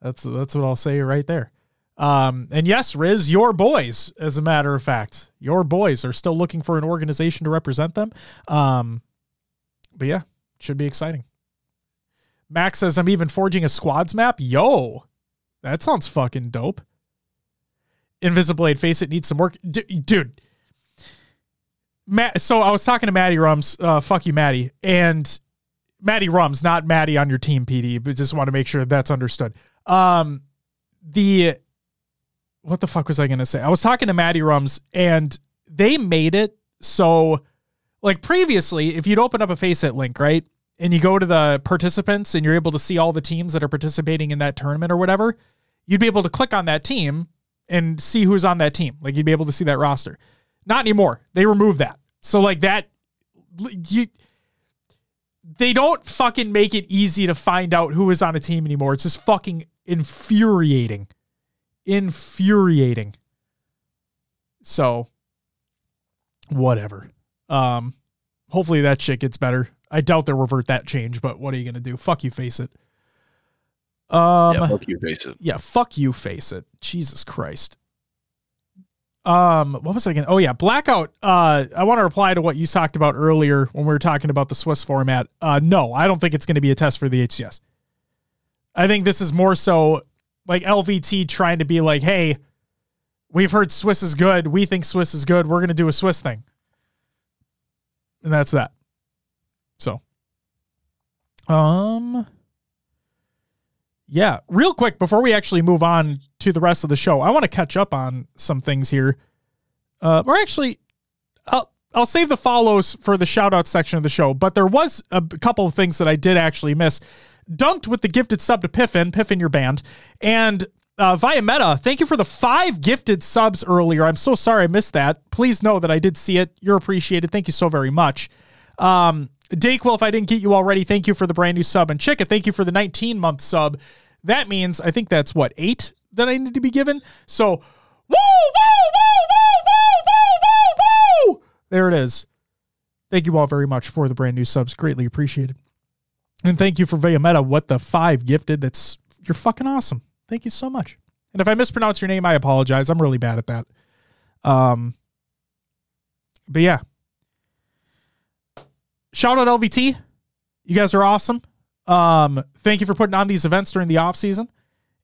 That's that's what I'll say right there. Um, and yes, Riz, your boys, as a matter of fact, your boys are still looking for an organization to represent them. Um, but yeah, should be exciting. Max says, I'm even forging a squads map. Yo, that sounds fucking dope. Invisiblade, FACEIT, needs some work. D- dude. Matt, so I was talking to Maddie Rums. Uh, fuck you, Maddie. And Maddie Rums, not Maddie on your team, PD, but just want to make sure that's understood. Um, the what the fuck was I gonna say? I was talking to Maddie Rums, and they made it so like previously, if you'd open up a Faceit link, right? And you go to the participants and you're able to see all the teams that are participating in that tournament or whatever, you'd be able to click on that team and see who's on that team. Like you'd be able to see that roster. Not anymore. They removed that. So like that you they don't fucking make it easy to find out who is on a team anymore. It's just fucking infuriating. Infuriating. So whatever. Um hopefully that shit gets better. I doubt they'll revert that change, but what are you gonna do? Fuck you, FACEIT. Um yeah, fuck you, FACEIT. yeah, fuck you, FACEIT. Jesus Christ. Um, what was I going? Oh yeah, blackout. Uh, I want to reply to what you talked about earlier when we were talking about the Swiss format. Uh, no, I don't think it's going to be a test for the HCS. I think this is more so like LVT trying to be like, hey, We've heard Swiss is good. We think Swiss is good. We're going to do a Swiss thing. And that's that. So, um, yeah, real quick before we actually move on to the rest of the show, I want to catch up on some things here. Uh, or actually, I'll I'll save the follows for the shout out section of the show. But there was a couple of things that I did actually miss. Dunked with the gifted sub to Piffin, Piffin your band, and uh, via Meta, thank you for the five gifted subs earlier. I'm so sorry I missed that. Please know that I did see it. You're appreciated. Thank you so very much. Um, Dayquil, if I didn't get you already, thank you for the brand new sub. And Chicka, thank you for the 19 month sub. That means I think that's what, eight that I need to be given? So, woo, woo, woo, woo, woo, woo, woo, woo. There it is. Thank you all very much for the brand new subs. Greatly appreciated. And thank you for Via Meta, what the five gifted. That's, you're fucking awesome. Thank you so much. And if I mispronounce your name, I apologize. I'm really bad at that. Um, but yeah. Shout out LVT. You guys are awesome. Um, thank you for putting on these events during the off season,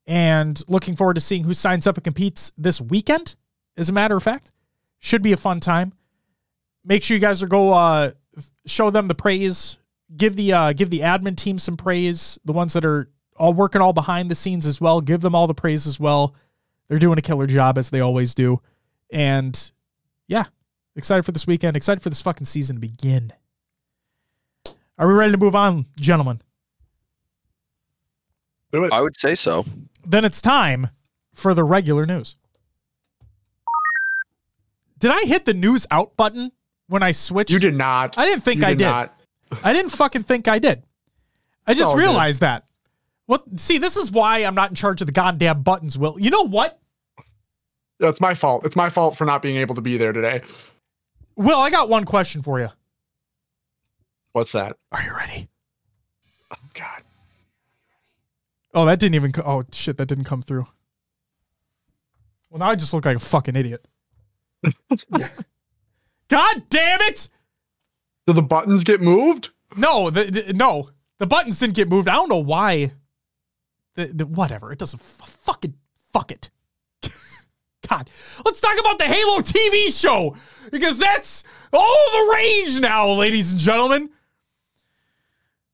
and looking forward to seeing who signs up and competes this weekend. As a matter of fact, should be a fun time. Make sure you guys are go uh, show them the praise. Give the uh, give the admin team some praise. The ones that are all working all behind the scenes as well. Give them all the praise as well. They're doing a killer job as they always do. And yeah, excited for this weekend. Excited for this fucking season to begin. Are we ready to move on, gentlemen? Do it. I would say so. Then it's time for the regular news. Did I hit the news out button when I switched? You did not. I didn't think You I did. not. I didn't fucking think I did. I just all good. realized that. What? See, this is why I'm not in charge of the goddamn buttons. Will you know what? That's my fault. It's my fault for not being able to be there today. Will, I got one question for you. What's that? Are you ready? Oh God. Oh, that didn't even. Co- oh shit, that didn't come through. Well, now I just look like a fucking idiot. God damn it! Do the buttons get moved? No, the, the- no, the buttons didn't get moved. I don't know why. The, the whatever. It doesn't f- fucking fuck it. God, let's talk about the Halo TV show because that's all the rage now, ladies and gentlemen.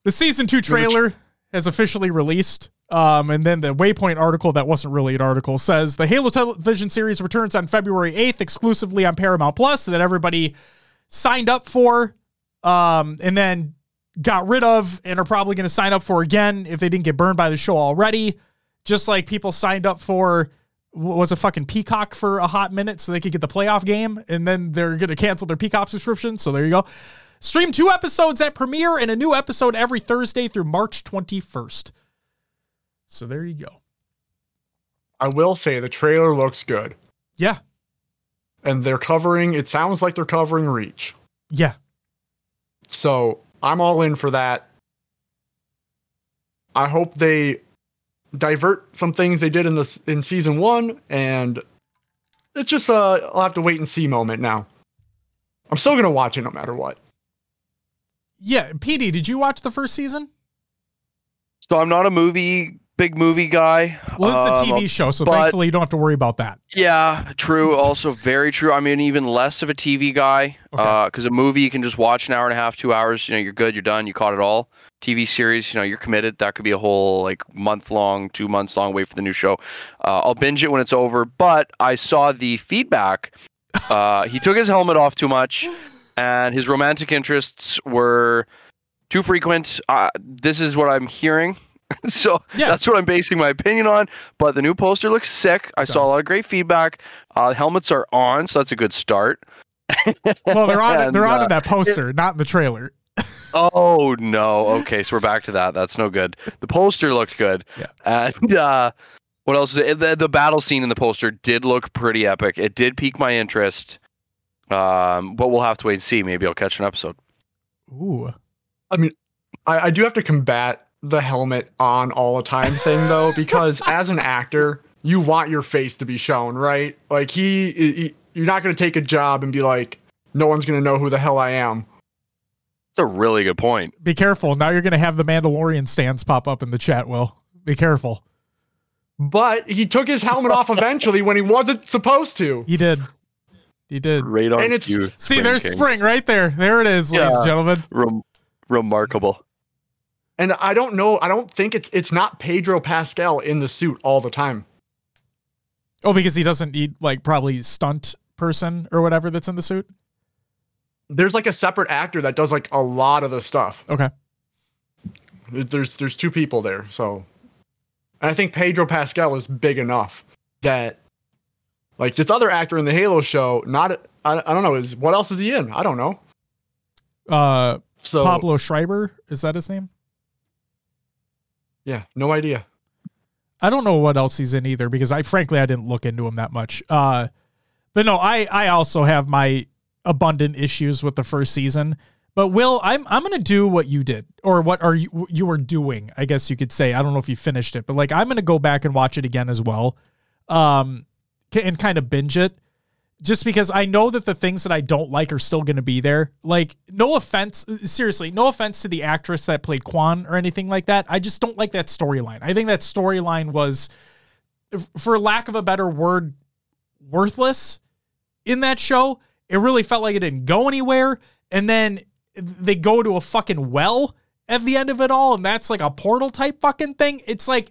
The season two trailer has officially released. Um, and then the Waypoint article that wasn't really an article says the Halo television series returns on February 8th exclusively on Paramount Plus that everybody signed up for um, and then got rid of and are probably going to sign up for again if they didn't get burned by the show already. Just like people signed up for what was a fucking Peacock for a hot minute so they could get the playoff game, and then they're going to cancel their Peacock subscription. So there you go. Stream two episodes at premiere and a new episode every Thursday through March 21st. So there you go. I will say the trailer looks good. Yeah. And they're covering, it sounds like they're covering Reach. Yeah. So I'm all in for that. I hope they divert some things they did in this in season one, and it's just uh I'll have to wait and see moment now. I'm still gonna watch it no matter what. Yeah. PD, did you watch the first season? So I'm not a movie big movie guy. Well, it's a Um, TV show, so but- thankfully you don't have to worry about that. Yeah, true. Also, very true. I mean, even less of a TV guy. Okay. Because a movie you can just watch an hour and a half, two hours. You know, you're good. You're done. You caught it all. TV series, you know, you're committed. That could be a whole like month long, two months long wait for the new show. Uh, I'll binge it when it's over. But I saw the feedback. Uh, he took his helmet off too much, and his romantic interests were too frequent. Uh, this is what I'm hearing. so Yeah. that's what I'm basing my opinion on. But the new poster looks sick. I saw a lot of great feedback. Uh, helmets are on, so that's a good start. Well, they're on. And, They're on uh, in that poster, not in the trailer. Oh no. Okay, so we're back to that. That's no good. The poster looked good. Yeah. And uh what else is it? The, the battle scene in the poster did look pretty epic. It did pique my interest. Um, but we'll have to wait and see. Maybe I'll catch an episode. Ooh. I, mean I do have to combat the helmet on all the time thing though, because as an actor, you want your face to be shown, right? Like he, he you're not gonna take a job and be like, no one's gonna know who the hell I am. It's a really good point. Be careful. Now you're going to have the Mandalorian stands pop up in the chat, Will. Be careful. but he took his helmet off eventually when he wasn't supposed to. He did. He did. Right on And it's- cue, See, Twin there's King. spring right there. There it is, ladies and gentlemen. Rem- remarkable. And I don't know. I don't think it's it's not Pedro Pascal in the suit all the time. Oh, because he doesn't need like probably stunt person or whatever that's in the suit. There's like a separate actor that does like a lot of the stuff. Okay. There's there's two people there, so and I think Pedro Pascal is big enough that like this other actor in the Halo show, not I, I don't know, is what else is he in? I don't know. Uh, So Pablo Schreiber is that his name? yeah, no idea. I don't know what else he's in either because I frankly I didn't look into him that much. Uh, but no, I I also have my abundant issues with the first season. But Will, I'm I'm gonna do what you did, or what are you you were doing? I guess you could say. I don't know if you finished it, but like I'm gonna go back and watch it again as well, um, and kind of binge it, just because I know that the things that I don't like are still gonna be there. Like, no offense, seriously, no offense to the actress that played Kwan or anything like that. I just don't like that storyline. I think that storyline was, for lack of a better word, worthless in that show. It really felt like it didn't go anywhere. And then they go to a fucking well at the end of it all, and that's like a portal type fucking thing. It's like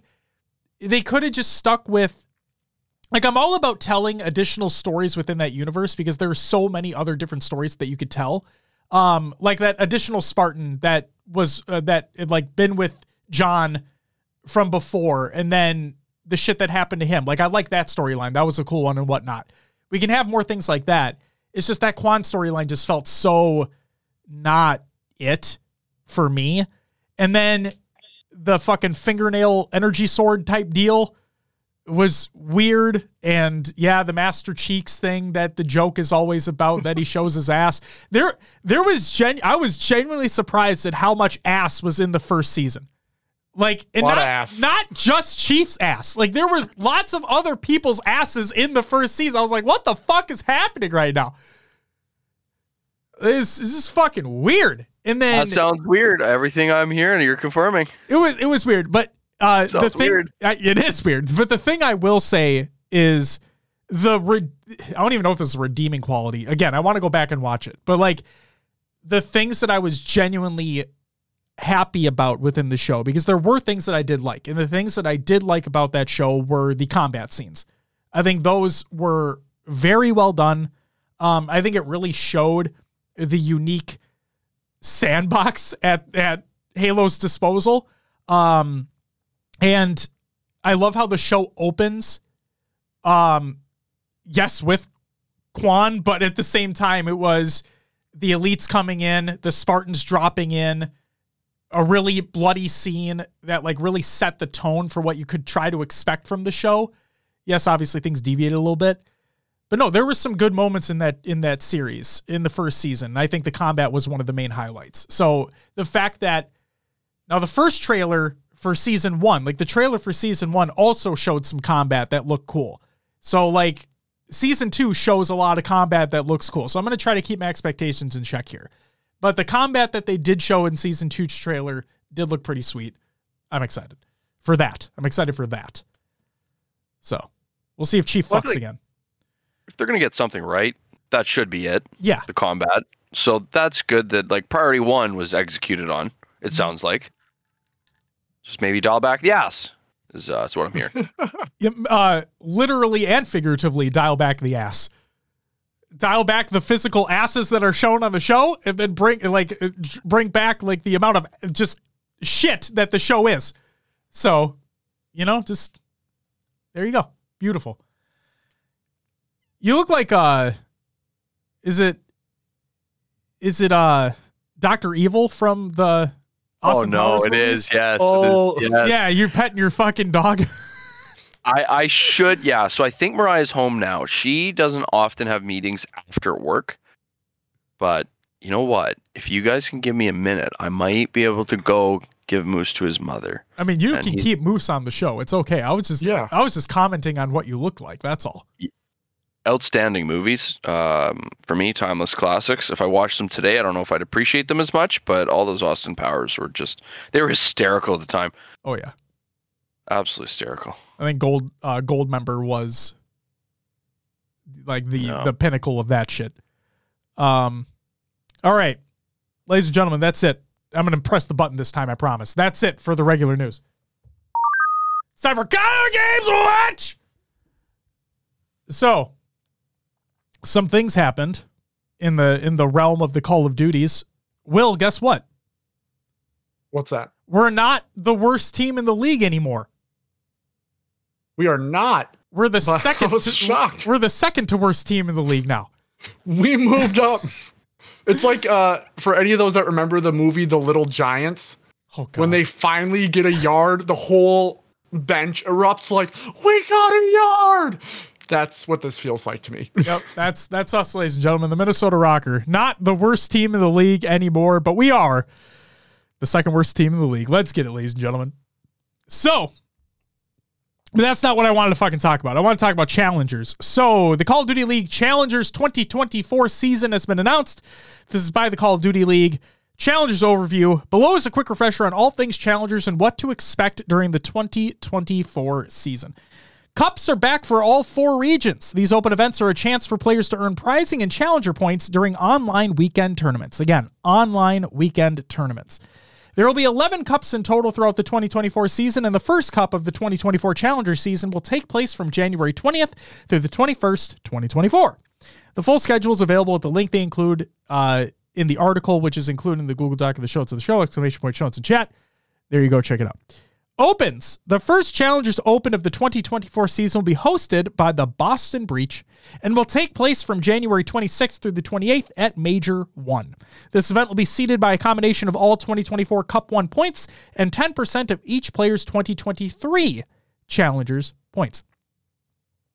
they could have just stuck with like I'm all about telling additional stories within that universe because there are so many other different stories that you could tell. Um, like that additional Spartan that was uh, that had like been with John from before, and then the shit that happened to him. Like I like that storyline. That was a cool one and whatnot. We can have more things like that. It's just that Kwan storyline just felt so not it for me. And then the fucking fingernail energy sword type deal was weird. And yeah, the Master Cheeks thing that the joke is always about that he shows his ass. There there was gen I was genuinely surprised at how much ass was in the first season. Like and Lot of not, ass. not just Chiefs ass. Like there was lots of other people's asses in the first season. I was like, what the fuck is happening right now? This, this is fucking weird. And then That sounds weird. Everything I'm hearing, you're confirming. it was it was weird, but uh, the thing weird. it is weird. But the thing I will say is the re- I don't even know if this is a redeeming quality. Again, I want to go back and watch it, but like the things that I was genuinely happy about within the show because there were things that I did like, and the things that I did like about that show were the combat scenes. I think those were very well done. Um, I think it really showed the unique sandbox at at Halo's disposal. Um, and I love how the show opens. Um, yes, with Kwan, but at the same time, it was the elites coming in, the Spartans dropping in, a really bloody scene that like really set the tone for what you could try to expect from the show. Yes, obviously things deviated a little bit. But no, there were some good moments in that in that series in the first season. I think the combat was one of the main highlights. So the fact that now the first trailer for season one, like the trailer for season one, also showed some combat that looked cool. So like season two shows a lot of combat that looks cool. So I'm gonna try to keep my expectations in check here. But the combat that they did show in season two's trailer did look pretty sweet. I'm excited for that. I'm excited for that. So we'll see if Chief fucks again. If they're gonna get something right, that should be it. Yeah. The combat. So that's good that like priority one was executed on. It mm-hmm. sounds like. Just maybe dial back the ass. Is uh, is what I'm hearing. Yeah, uh, literally and figuratively dial back the ass. Dial back the physical asses that are shown on the show, and then bring like uh, bring back like the amount of just shit that the show is. So, you know, just there you go. Beautiful. You look like uh, is it is it uh Doctor Evil from the oh no, Powers it movies? is. Yes. it is, Oh, yes. Yeah, you're petting your fucking dog. I, I should, yeah. So I think Mariah's home now. She doesn't often have meetings after work. But you know what? If you guys can give me a minute, I might be able to go give Moose to his mother. I mean, you And can he- keep Moose on the show. It's okay. I was just Yeah. I was just commenting on what you look like. That's all. Outstanding movies. Um, for me, timeless classics. If I watched them today, I don't know if I'd appreciate them as much, but all those Austin Powers were just they were hysterical at the time. Oh yeah. Absolutely hysterical. I think gold uh, Goldmember was like the Yeah. the pinnacle of that shit. Um, all right, ladies and gentlemen, that's it. I'm gonna press the button this time. I promise. That's it for the regular news. It's time for Games Watch. So, some things happened in the in the realm of the Call of Duties. Will, guess what? What's that? We're not the worst team in the league anymore. We are not. We're the But I second. was shocked. We're the second to worst team in the league now. We moved up. It's like uh for any of those that remember the movie The Little Giants, Oh god. when they finally get a yard, the whole bench erupts like, "We got a yard." That's what this feels like to me. yep, that's that's us, ladies and gentlemen. The Minnesota Røkkr, not the worst team in the league anymore, but we are the second worst team in the league. Let's get it, ladies and gentlemen. So, but that's not what I wanted to fucking talk about. I want to talk about challengers. So, the Call of Duty League Challengers 2024 season has been announced. This is by the Call of Duty League. Challengers overview. Below is a quick refresher on all things challengers and what to expect during the 2024 season. Cups are back for all four regions. These open events are a chance for players to earn prizing and challenger points during online weekend tournaments. Again, online weekend tournaments. There will be 11 cups in total throughout the 2024 season, and the first cup of the 2024 Challenger season will take place from January 20th through the 21st, 2024. The full schedule is available at the link they include uh, in the article, which is included in the Google Doc of the show of the show, exclamation point show notes in chat. There you go, check it out. Opens. The first Challengers Open of the 2024 season will be hosted by the Boston Breach and will take place from January 26th through the 28th at Major 1. This event will be seeded by a combination of all 2024 Cup 1 points and 10% of each player's 2023 Challengers points.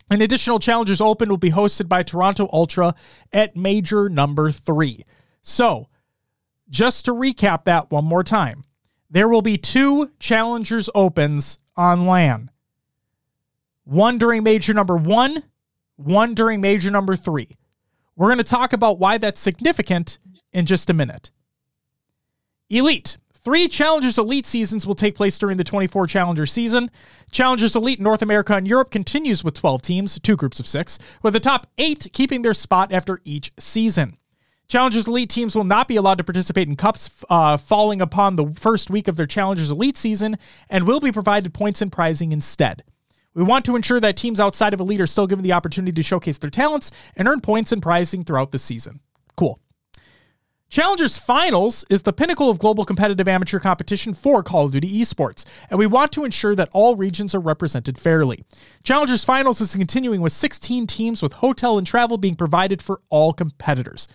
An additional Challengers Open will be hosted by Toronto Ultra at Major number 3. So, just to recap that one more time there will be two challengers opens on LAN. One during major number one, one during major number three. We're going to talk about why that's significant in just a minute. Elite. Three Challengers Elite seasons will take place during the 24 Challenger season. Challengers Elite North America and Europe continues with 12 teams, two groups of six, with the top eight keeping their spot after each season. Challengers Elite teams will not be allowed to participate in cups uh, falling upon the first week of their Challengers Elite season and will be provided points and prizing instead. We want to ensure that teams outside of Elite are still given the opportunity to showcase their talents and earn points and prizing throughout the season. Cool. Challengers Finals is the pinnacle of global competitive amateur competition for Call of Duty esports, and we want to ensure that all regions are represented fairly. Challengers Finals is continuing with 16 teams with hotel and travel being provided for all competitors.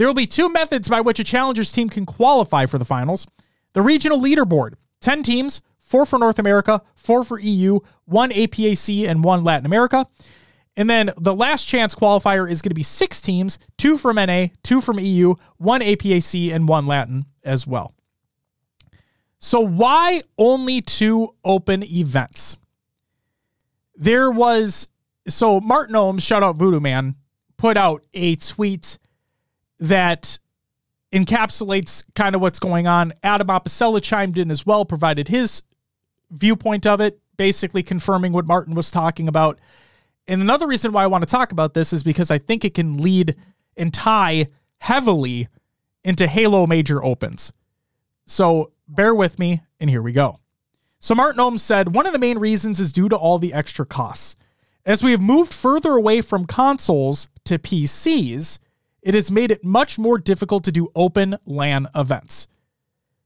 There will be two methods by which a challengers team can qualify for the finals. The regional leaderboard 10 teams, four for North America, four for EU, one APAC, and one Latin America. And then the last chance qualifier is going to be six teams, two from NA, two from EU, one APAC, and one Latin as well. So, why only two open events? There was, so Martin Ohms, shout out Voodoo Man, put out a tweet that encapsulates kind of what's going on. Adam Apicella chimed in as well, provided his viewpoint of it, basically confirming what Martin was talking about. And another reason why I want to talk about this is because I think it can lead and tie heavily into Halo Major Opens. So bear with me, and here we go. So Martin Ohms said one of the main reasons is due to all the extra costs. As we have moved further away from consoles to PCs, it has made it much more difficult to do open LAN events.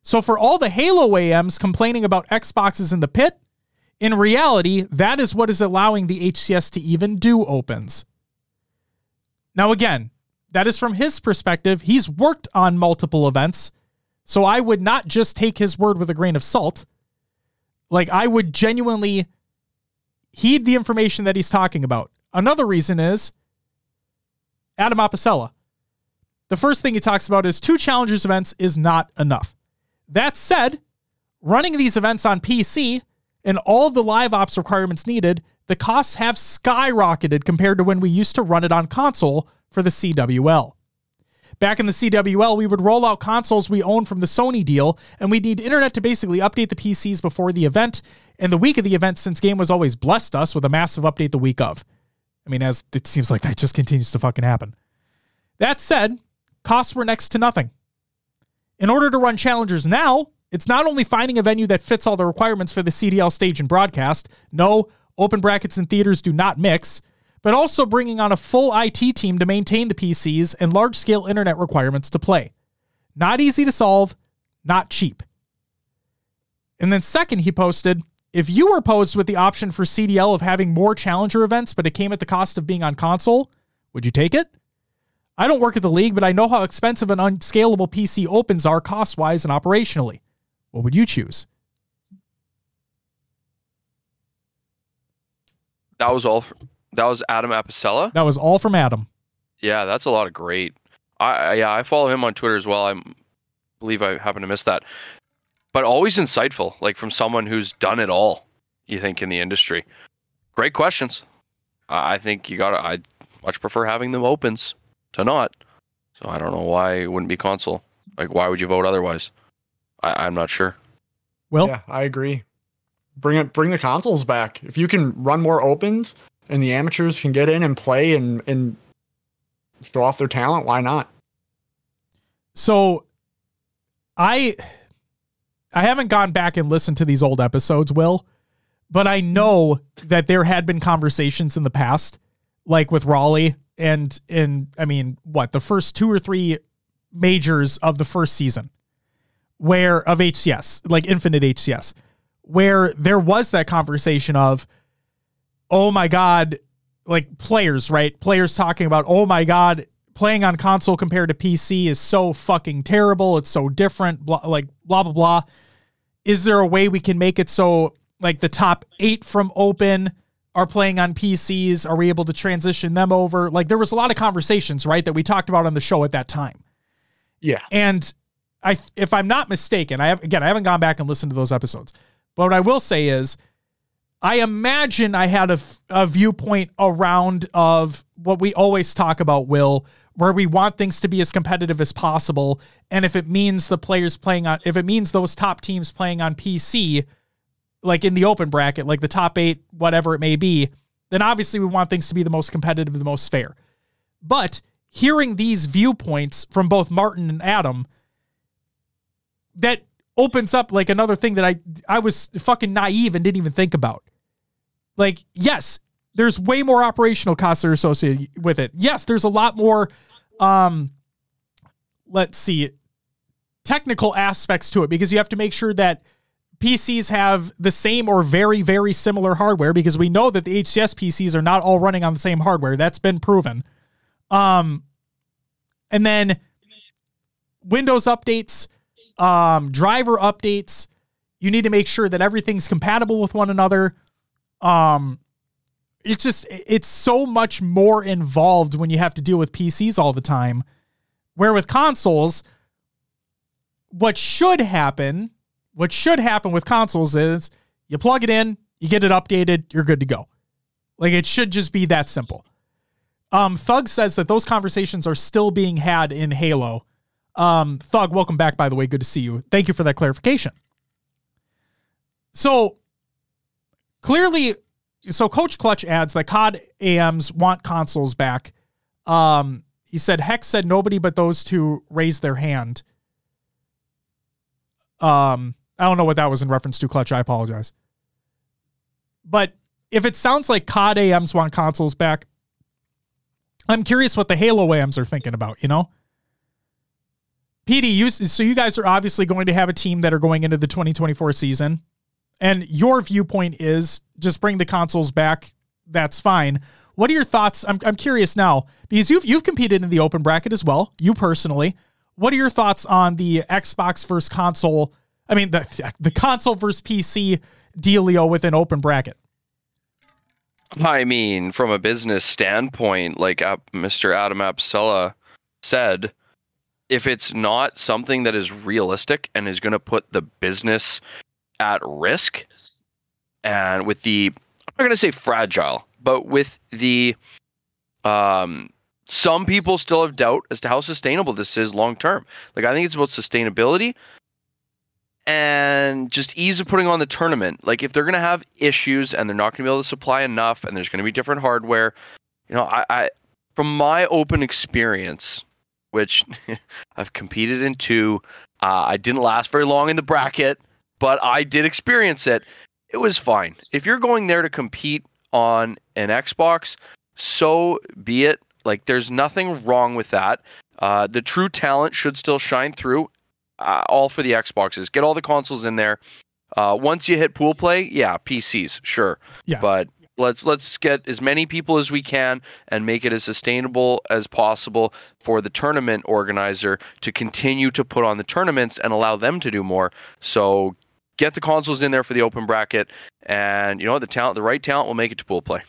So, for all the Halo AMs complaining about Xboxes in the pit, in reality, that is what is allowing the HCS to even do opens. Now, again, that is from his perspective. He's worked on multiple events, so I would not just take his word with a grain of salt. Like, I would genuinely heed the information that he's talking about. Another reason is Adam Apicella. The first thing he talks about is two challengers events is not enough. That said, running these events on PC and all the live ops requirements needed, the costs have skyrocketed compared to when we used to run it on console for the CWL. Back in the CWL, we would roll out consoles we own from the Sony deal, and we'd need internet to basically update the PCs before the event and the week of the event, since Game was always blessed us with a massive update the week of. I mean, as it seems like that just continues to fucking happen. That said, costs were next to nothing. In order to run challengers now, it's not only finding a venue that fits all the requirements for the CDL stage and broadcast. No, open brackets and theaters do not mix but also bringing on a full IT team to maintain the PCs and large scale internet requirements to play. Not easy to solve, not cheap. And then, second, he posted if you were posed with the option for CDL of having more challenger events, but it came at the cost of being on console, would you take it? I don't work at the league, but I know how expensive and unscalable PC opens are cost wise and operationally. What would you choose? That was all. For, that was Adam Apicella. That was all from Adam. Yeah, that's a lot of great. I, yeah, I follow him on Twitter as well. I believe I happen to miss that, but always insightful, like from someone who's done it all. You think in the industry? Great questions. I think you gotta. I much prefer having them opens to not. So I don't know why it wouldn't be console. Like, why would you vote otherwise? I, I'm not sure. Well, yeah, I agree. Bring it. Bring the consoles back. If you can run more opens, and the amateurs can get in and play and and show off their talent, why not? So I I haven't gone back and listened to these old episodes, Will, but I know that there had been conversations in the past, like with Raleigh and in I mean, what, the first two or three majors of the first season where of HCS, like Infinite HCS, where there was that conversation of oh my god, like players, right? Players talking about, oh my god, playing on console compared to PC is so fucking terrible. It's so different. Blah, like blah blah blah. Is there a way we can make it so like the top eight from Open are playing on PCs? Are we able to transition them over? Like there was a lot of conversations, right, that we talked about on the show at that time. Yeah, and I, if I'm not mistaken, I have again, I haven't gone back and listened to those episodes, but what I will say is I imagine I had a, a viewpoint around of what we always talk about, Will, where we want things to be as competitive as possible. And if it means the players playing on, if it means those top teams playing on PC, like in the open bracket, like the top eight, whatever it may be, then obviously we want things to be the most competitive, the most fair. But hearing these viewpoints from both Martin and Adam, that opens up like another thing that I I was fucking naive and didn't even think about. Like, yes, there's way more operational costs that are associated with it. Yes, there's a lot more um let's see technical aspects to it because you have to make sure that PCs have the same or very very similar hardware because we know that the HCS PCs are not all running on the same hardware. That's been proven. Um and then Windows updates, um driver updates, you need to make sure that everything's compatible with one another um it's just it's so much more involved when you have to deal with PCs all the time. Where with consoles, what should happen, what should happen with consoles is you plug it in, you get it updated, you're good to go. Like it should just be that simple. Um, Thug says that those conversations are still being had in Halo. Um, Thug, welcome back, by the way. Good to see you. Thank you for that clarification. So clearly, so Coach Clutch adds that COD AMs want consoles back. Um, he said Hex said nobody but those two raised their hand. Um, I don't know what that was in reference to, Clutch. I apologize. But if it sounds like COD AMs want consoles back, I'm curious what the Halo AMs are thinking about, you know? PD, you, so you guys are obviously going to have a team that are going into the 2024 season and your viewpoint is just bring the consoles back. That's fine. What are your thoughts? I'm, I'm curious now because you've you've competed in the open bracket as well. You personally, what are your thoughts on the Xbox versus console? I mean the the console versus PC dealio with an open bracket. I mean, from a business standpoint, like Mr. Adam Apicella said, if it's not something that is realistic and is going to put the business at risk and with the I'm not going to say fragile, but with the um some people still have doubt as to how sustainable this is long term. Like I think it's about sustainability and just ease of putting on the tournament. Like if they're gonna have issues and they're not gonna be able to supply enough and there's gonna be different hardware, you know, I, I from my open experience, which I've competed in two, uh, I didn't last very long in the bracket, but I did experience it. It was fine. If you're going there to compete on an Xbox, so be it. Like there's nothing wrong with that. Uh, the true talent should still shine through uh, all for the Xboxes. Get all the consoles in there. Uh, once you hit pool play, yeah, PCs, sure. Yeah. But let's let's get as many people as we can and make it as sustainable as possible for the tournament organizer to continue to put on the tournaments and allow them to do more. So get the consoles in there for the open bracket, and you know the talent, the right talent will make it to pool play.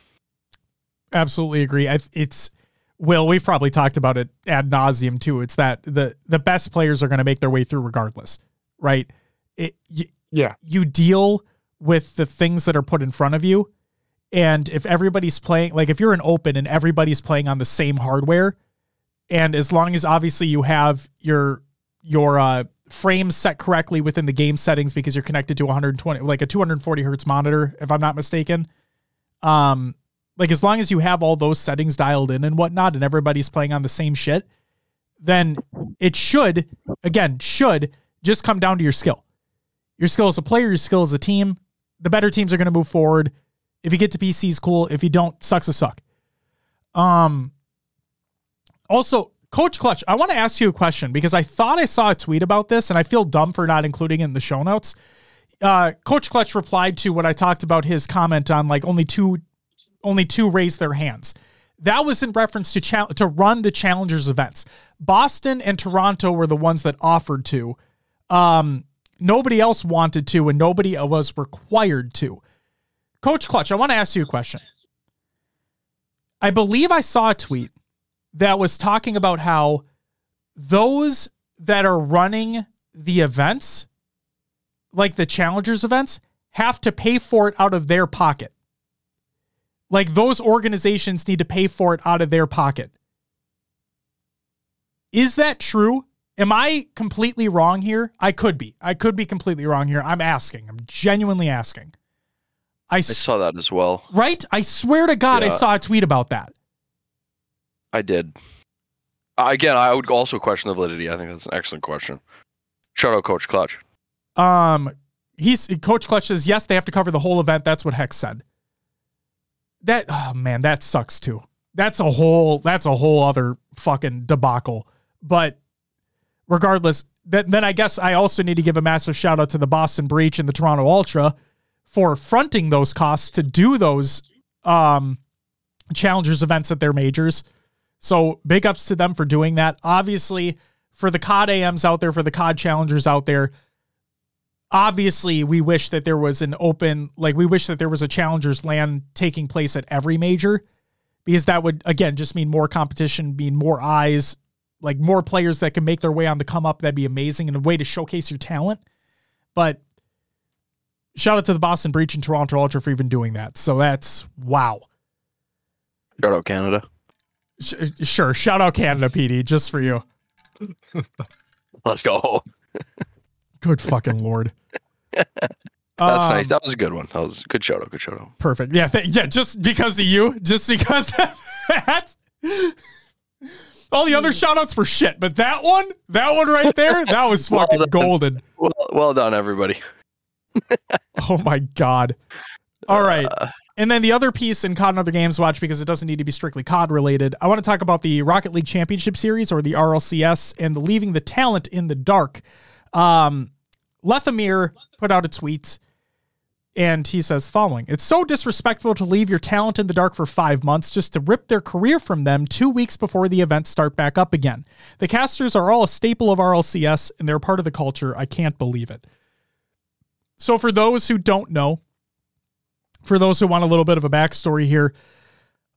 Absolutely agree. I, it's Will, we've probably talked about it ad nauseum too. It's that the the best players are going to make their way through regardless, right? It you, Yeah. you deal with the things that are put in front of you, and if everybody's playing, like if you're an open and everybody's playing on the same hardware, and as long as obviously you have your your uh, frames set correctly within the game settings because you're connected to 120 like a 240 hertz monitor, if I'm not mistaken, um, like as long as you have all those settings dialed in and whatnot and everybody's playing on the same shit then it should again should just come down to your skill. Your skill as a player your skill as a team the better teams are going to move forward. If you get to pcs cool. If you don't sucks a suck. Um also coach clutch i want to ask you a question because i thought i saw a tweet about this and i feel dumb for not including it in the show notes. Uh, coach clutch replied to what i talked about his comment on like only two only two raised their hands. That was in reference to chal- to run the challengers events. Boston and Toronto were the ones that offered to. Um, nobody else wanted to, and nobody was required to. Coach Clutch, I want to ask you a question. I believe I saw a tweet that was talking about how those that are running the events, like the challengers events, have to pay for it out of their pocket. Like those organizations need to pay for it out of their pocket. Is that true? Am I completely wrong here? I could be. I could be completely wrong here. I'm asking. I'm genuinely asking. I saw that as well. right? I swear to God, I saw a tweet about that. I did. Uh, again, I would also question the validity. I think that's an excellent question. Shout out, Coach Clutch. Um, he's Coach Clutch says yes, they have to cover the whole event. That's what Hex said. That oh man, that sucks too. That's a whole that's a whole other fucking debacle. But regardless, that, then I guess I also need to give a massive shout out to the Boston Breach and the Toronto Ultra for fronting those costs to do those um challengers events at their majors. So big ups to them for doing that. Obviously, for the COD AMs out there, for the COD challengers out there, obviously we wish that there was an open like we wish that there was a challengers land taking place at every major because that would again just mean more competition mean more eyes like more players that can make their way on the come up. That'd be amazing and a way to showcase your talent. But shout out to the boston breach and toronto ultra for even doing that. So that's wow. Shout out, Canada. Sh- uh, sure. Shout out canada pd just for you. Let's go. good fucking lord That's Um, nice. That was a good one. That was a good shout out. Good shout out. Perfect. Yeah, th- yeah. Just because of you, just because of that. All the other shout outs were shit, but that one, that one right there, that was fucking done. golden. Well, well done, everybody. Oh my god. All right. Uh, And then the other piece in COD and Other Games Watch, because it doesn't need to be strictly COD related, I want to talk about the Rocket League Championship Series or the RLCS and the leaving the talent in the dark. Um, Lethamyr put out a tweet and he says following It's so disrespectful to leave your talent in the dark for five months just to rip their career from them two weeks before the events start back up again. The casters are all a staple of RLCS and they're part of the culture. I can't believe it. So, for those who don't know, for those who want a little bit of a backstory here,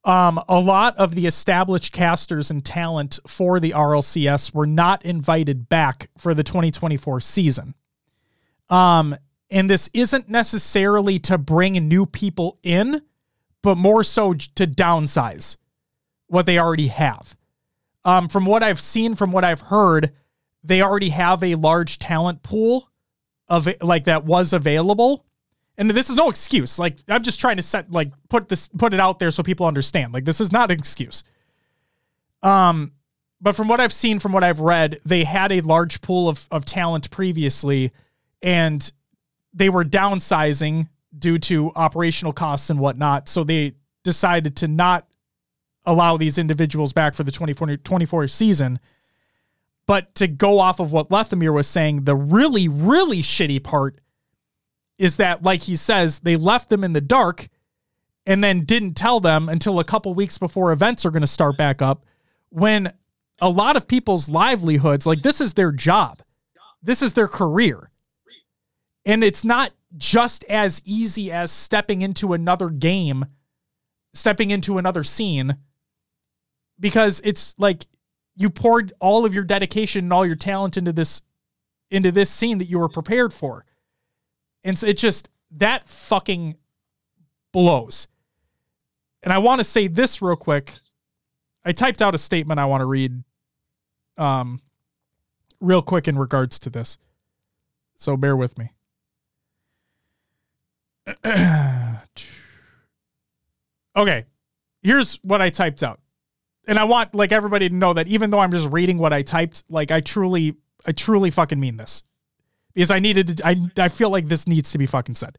um, a lot of the established casters and talent for the RLCS were not invited back for the 2024 season. Um, and this isn't necessarily to bring new people in, but more so to downsize what they already have. Um, from what I've seen, from what I've heard, they already have a large talent pool of like that was available. And this is no excuse. Like I'm just trying to set like put this put it out there so people understand. Like this is not an excuse. Um, but from what I've seen, from what I've read, they had a large pool of of talent previously, and they were downsizing due to operational costs and whatnot. So they decided to not allow these individuals back for the 2024 season. But to go off of what Lethamyr was saying, the really, really shitty part is that, like he says, they left them in the dark and then didn't tell them until a couple weeks before events are going to start back up when a lot of people's livelihoods, like this is their job, this is their career. And it's not just as easy as stepping into another game, stepping into another scene, because it's like you poured all of your dedication and all your talent into this into this scene that you were prepared for. And so it just that fucking blows. And I want to say this real quick. I typed out a statement I want to read um real quick in regards to this. So bear with me. Okay. Here's what I typed out. And I want like everybody to know that even though I'm just reading what I typed, like I truly I truly fucking mean this. Because I needed to, I I feel like this needs to be fucking said.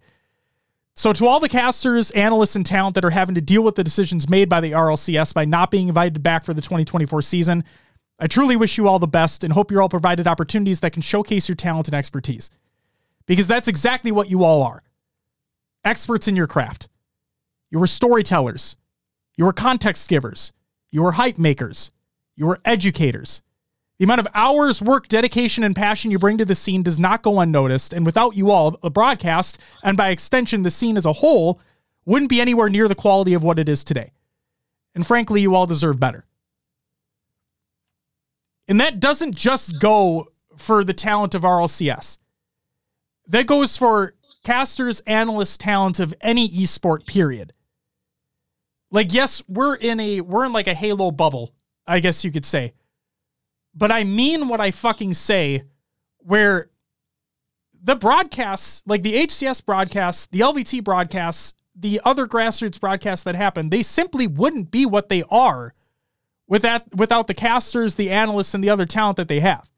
So to all the casters, analysts, and talent that are having to deal with the decisions made by the RLCS by not being invited back for the 2024 season, I truly wish you all the best and hope you're all provided opportunities that can showcase your talent and expertise. Because that's exactly what you all are experts in your craft. You were storytellers. You were context givers. You were hype makers. You were educators. The amount of hours, work, dedication, and passion you bring to the scene does not go unnoticed. And without you all, the broadcast, and by extension, the scene as a whole, wouldn't be anywhere near the quality of what it is today. And frankly, you all deserve better. And that doesn't just go for the talent of RLCS. That goes for casters, analysts, talent of any esport, period. Like, yes, we're in a we're in like a Halo bubble, I guess you could say. But I mean what I fucking say, where the broadcasts, like the HCS broadcasts, the LVT broadcasts, the other grassroots broadcasts that happen, they simply wouldn't be what they are without without the casters, the analysts, and the other talent that they have.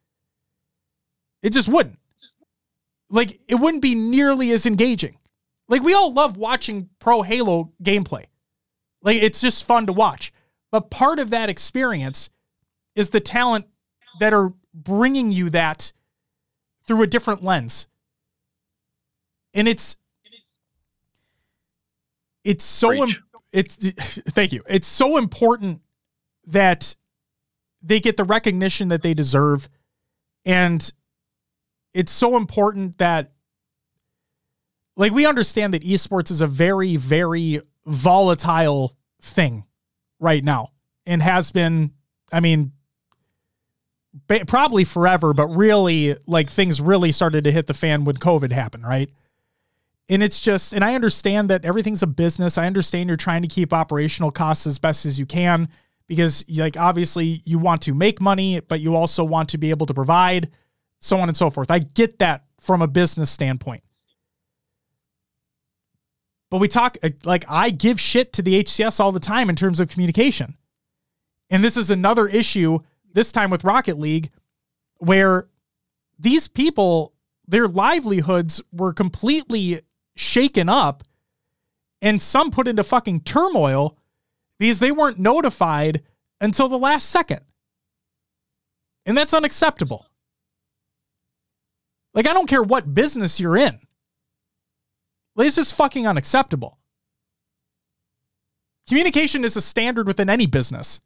It just wouldn't. Like it wouldn't be nearly as engaging. Like we all love watching pro Halo gameplay. Like it's just fun to watch. But part of that experience is the talent that are bringing you that through a different lens. And it's it's so Im- it's thank you. It's so important that they get the recognition that they deserve and it's so important that like we understand that esports is a very very volatile thing right now and has been i mean ba- probably forever but really like things really started to hit the fan when covid happened right? And it's just and i understand that everything's a business. I understand you're trying to keep operational costs as best as you can because like obviously you want to make money but you also want to be able to provide so on and so forth i get that from a business standpoint but we talk uh, like I give shit to the HCS all the time in terms of communication. And this is another issue this time with Rocket League where these people their livelihoods were completely shaken up and some put into fucking turmoil because they weren't notified until the last second. And that's unacceptable. Like I don't care what business you're in. This is fucking unacceptable. Communication is a standard within any business.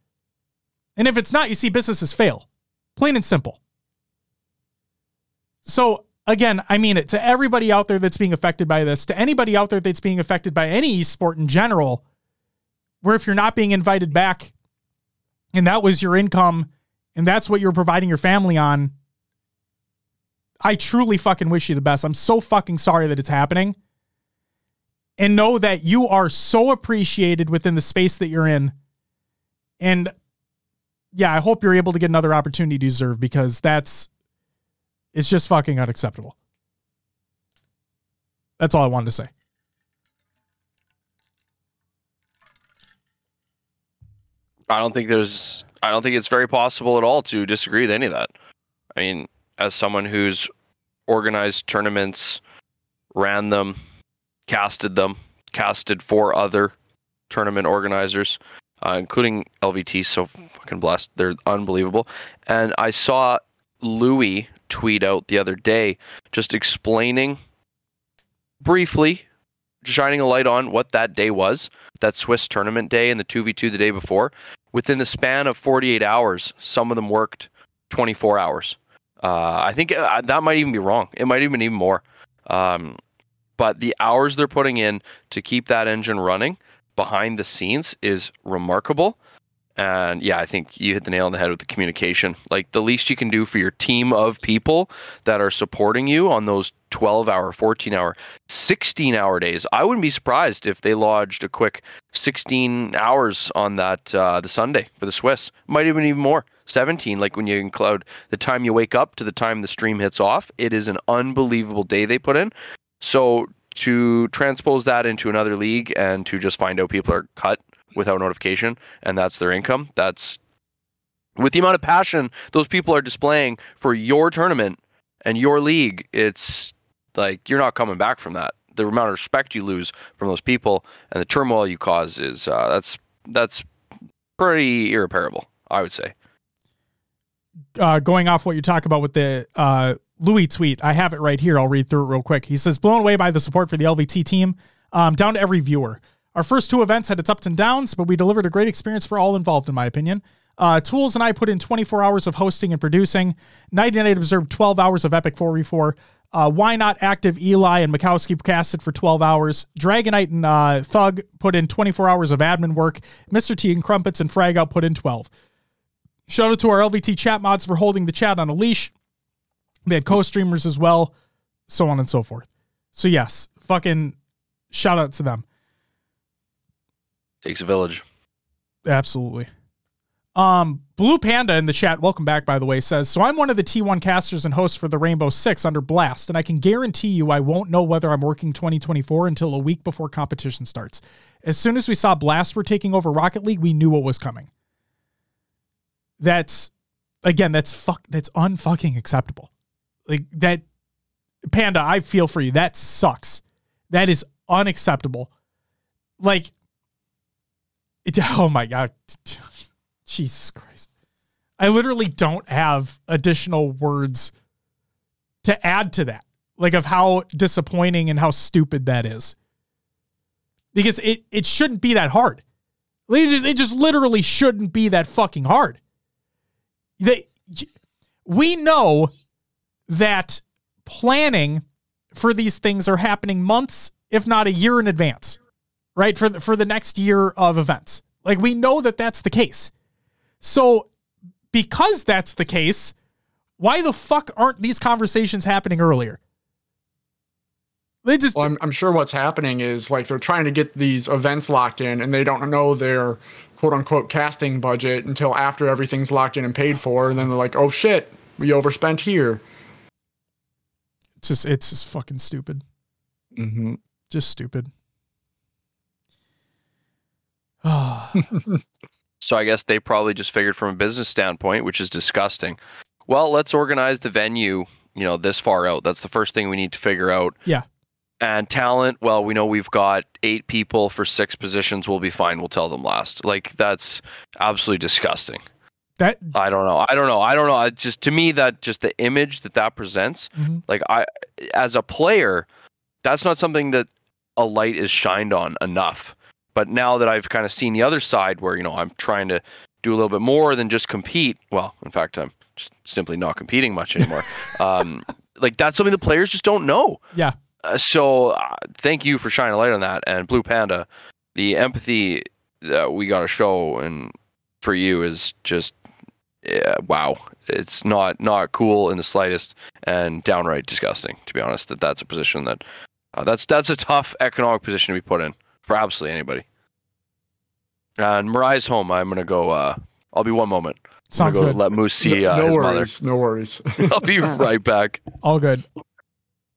And if it's not, you see businesses fail. Plain and simple. So, again, I mean it to everybody out there that's being affected by this, to anybody out there that's being affected by any sport in general, where if you're not being invited back and that was your income and that's what you're providing your family on, I truly fucking wish you the best. I'm so fucking sorry that it's happening and know that you are so appreciated within the space that you're in. And yeah, I hope you're able to get another opportunity to deserve because that's it's just fucking unacceptable. That's all I wanted to say. I don't think there's I don't think it's very possible at all to disagree with any of that. I mean, as someone who's organized tournaments, ran them, casted them, casted for other tournament organizers, uh, including LVT. So fucking blessed. They're unbelievable. And I saw Louis tweet out the other day just explaining briefly, shining a light on what that day was that Swiss tournament day and the 2v2 the day before. Within the span of 48 hours, some of them worked 24 hours. Uh, I think uh, that might even be wrong. It might even even more. Um, but the hours they're putting in to keep that engine running behind the scenes is remarkable. And yeah, I think you hit the nail on the head with the communication. Like the least you can do for your team of people that are supporting you on those 12 hour, 14 hour, 16 hour days. I wouldn't be surprised if they lodged a quick 16 hours on that uh, the Sunday for the Swiss. Might even even more. 17 like when you include the time you wake up to the time the stream hits off it is an unbelievable day they put in. So to transpose that into another league and to just find out people are cut without notification and that's their income that's with the amount of passion those people are displaying for your tournament and your league it's like you're not coming back from that. The amount of respect you lose from those people and the turmoil you cause is uh, that's that's pretty irreparable i would say uh, going off what you talk about with the uh, Louis tweet, I have it right here. I'll read through it real quick. He says, blown away by the support for the LVT team, um, down to every viewer. Our first two events had its ups and downs, but we delivered a great experience for all involved, in my opinion. Uh, Tools and I put in 24 hours of hosting and producing. Night and Night observed 12 hours of Epic 4v4. Uh, Why Not Active Eli and Mikowski casted for 12 hours. Dragonite and uh, Thug put in 24 hours of admin work. Mr. T and Crumpets and Frag Out put in 12. Shout out to our LVT chat mods for holding the chat on a leash. They had co-streamers as well, so on and so forth. So yes, fucking shout out to them. Takes a village. Absolutely. Um, Blue Panda in the chat, welcome back by the way, says, So I'm one of the T1 casters and hosts for the Rainbow Six under Blast, and I can guarantee you I won't know whether I'm working 2024 until a week before competition starts. As soon as we saw Blast were taking over Rocket League, we knew what was coming. That's again, that's fuck that's unfucking acceptable. Like that Panda, I feel for you. That sucks. That is unacceptable. Like it, oh my god. Jesus Christ. I literally don't have additional words to add to that. Like of how disappointing and how stupid that is. Because it it shouldn't be that hard. It just, it just literally shouldn't be that fucking hard. They we know that planning for these things are happening months, if not a year in advance, right? For the, for the next year of events. Like we know that that's the case. So because that's the case, why the fuck aren't these conversations happening earlier? They just well, I'm, I'm sure what's happening is like they're trying to get these events locked in and they don't know their quote unquote casting budget until after everything's locked in and paid for and then they're like oh shit we overspent here. It's just it's just fucking stupid. Mm-hmm. just stupid. So i guess they probably just figured from a business standpoint which is disgusting. Well let's organize the venue you know this far out. That's the first thing we need to figure out. Yeah and talent, well, we know we've got eight people for six positions. We'll be fine. We'll tell them last. Like that's absolutely disgusting. That I don't know. I don't know. I don't know. I just to me that just the image that that presents, mm-hmm. like I as a player, that's not something that a light is shined on enough. But now that I've kind of seen the other side where, you know, I'm trying to do a little bit more than just compete. Well, in fact, I'm just simply not competing much anymore. um, like that's something the players just don't know. Yeah. Uh, so uh, thank you for shining a light on that. And Blue Panda, the empathy that we got to show and for you is just yeah, wow. It's not not cool in the slightest, and downright disgusting. To be honest, that that's a position that uh, that's that's a tough economic position to be put in for absolutely anybody. And Mariah's home. I'm gonna go. Uh, I'll be one moment. Sounds go good. Let Moose see no, uh, no his worries. No worries. I'll be right back. All good.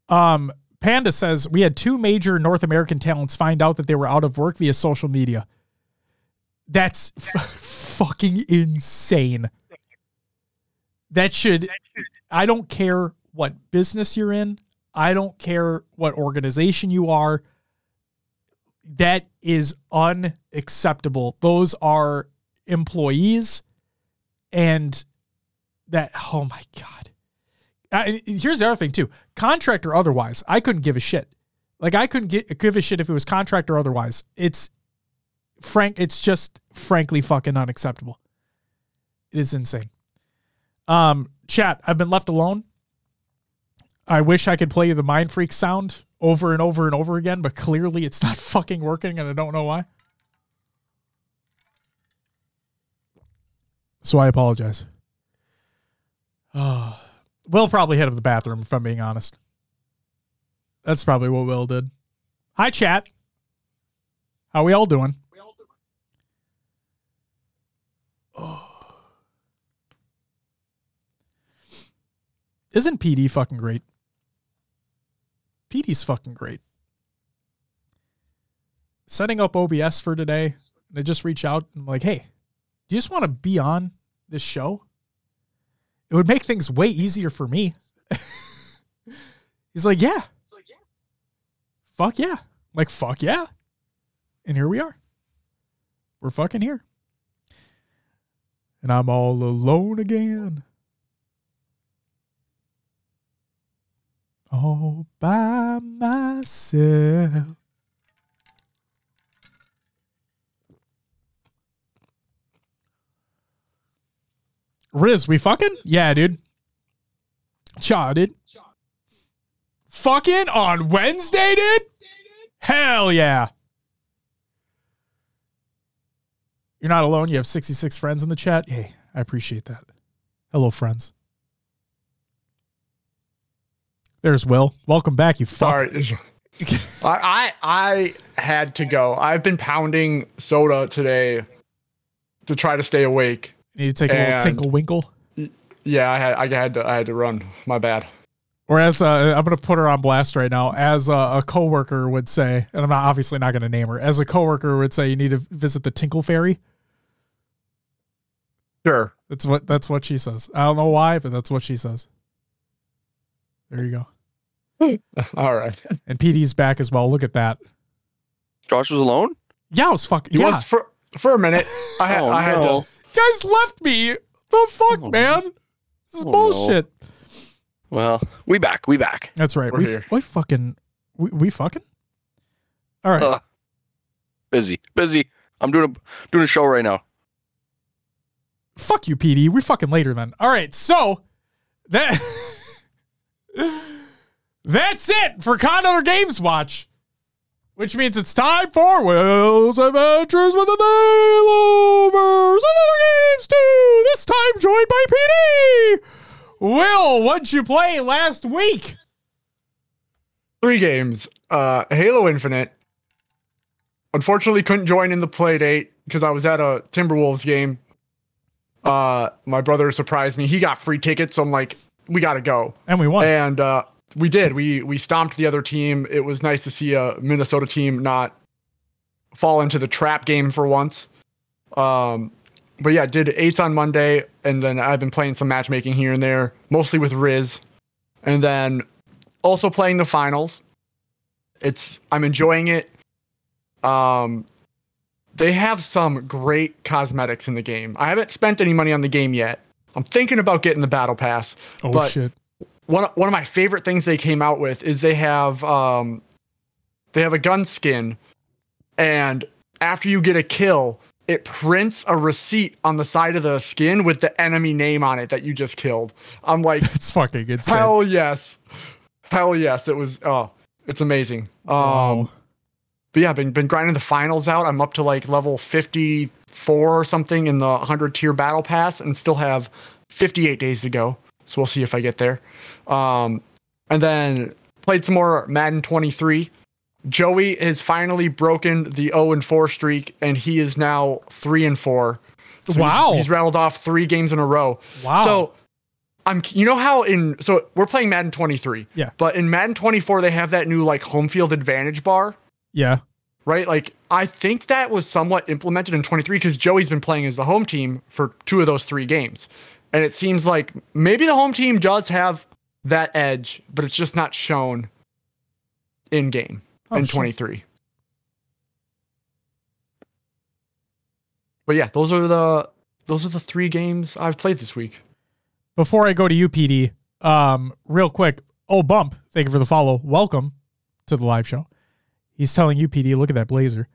Um, Panda says we had two major North American talents find out that they were out of work via social media. That's f- fucking insane. That should. I don't care what business you're in. I don't care what organization you are. That is unacceptable. Those are employees, and that. Oh my god. Uh, here's the other thing too. Contract or otherwise, I couldn't give a shit. Like I couldn't get, give a shit if it was contract or otherwise. It's frank. It's just frankly fucking unacceptable. It is insane. Um, chat. I've been left alone. I wish I could play you the Mind Freak sound over and over and over again, but clearly it's not fucking working, and I don't know why. So I apologize. Oh. Will probably head to the bathroom, if I'm being honest. That's probably what Will did. Hi, chat. How we all doing? Isn't PD fucking great? PD's fucking great. Setting up OBS for today, and they just reach out and I'm like, hey, do you just want to be on this show? It would make things way easier for me. He's like, yeah. Fuck yeah. I'm like, fuck yeah. And here we are. We're fucking here. And I'm all alone again. All by myself. Riz, we fucking? Yeah, dude. Cha, dude. Fucking on Wednesday, dude? Hell yeah. You're not alone. You have 66 friends in the chat. Hey, I appreciate that. Hello, friends. There's Will. Welcome back, you fuck. Sorry. I, I I had to go. I've been pounding soda today to try to stay awake. Need to take a little tinkle winkle. Yeah, I had I had to I had to run. My bad. Or as uh, I'm going to put her on blast right now, as uh, a coworker would say, and I'm not obviously not going to name her. As a coworker would say, you need to visit the Tinkle Fairy. Sure. That's what that's what she says. I don't know why, but that's what she says. There you go. All right. And PD's back as well. Look at that. Josh was alone. Yeah, I was fucking. He Yeah, was for for a minute. I had oh I had no. to guys left me. The fuck, Oh, man. This is Oh, no. bullshit. Well, we back. We back. That's right. We're we, here. we fucking we, we fucking. All right. Ugh. Busy. Busy. I'm doing a doing a show right now. Fuck you, PD. We fucking later then. All right, so that that's it for Condor Games Watch, which means it's time for Will's Adventures with the Nailovers of the Games 2. This time joined by PD. Will, what'd you play last week? three games. Uh Halo Infinite. Unfortunately couldn't join in the play date because I was at a Timberwolves game. Uh my brother surprised me. He got free tickets, so I'm like, we gotta go. And we won. And uh we did. We we stomped the other team. It was nice to see a Minnesota team not fall into the trap game for once. Um but yeah, did eights on Monday, and then I've been playing some matchmaking here and there, mostly with Riz, and then also playing the finals. It's I'm enjoying it. Um, they have some great cosmetics in the game. I haven't spent any money on the game yet. I'm thinking about getting the battle pass. oh but- shit. One one of my favorite things they came out with is they have um, they have a gun skin, and after you get a kill, it prints a receipt on the side of the skin with the enemy name on it that you just killed. I'm like, It's fucking insane. hell yes, hell yes. It was oh, it's amazing. Um, Wow. but yeah, been been grinding the finals out. I'm up to like level 54 or something in the 100 tier battle pass, and still have 58 days to go. So we'll see if I get there. Um, and then played some more Madden 23. Joey has finally broken the 0 and 4 streak, and he is now 3 and 4. So he's- Wow. He's, rattled off three games in a row. Wow. So I'm you know how in so we're playing Madden 23. Yeah. But in Madden 24 they have that new like home field advantage bar, yeah. right? Like I think that was somewhat implemented in 23 because Joey's been playing as the home team for two of those three games. And it seems like maybe the home team does have that edge, but it's just not shown in game Oh, in shit. 23. But yeah, those are the those are the three games I've played this week. Before I go to you, PD, um, real quick. Oh, Bump, thank you for the follow. Welcome to the live show. He's telling you, PD, look at that blazer.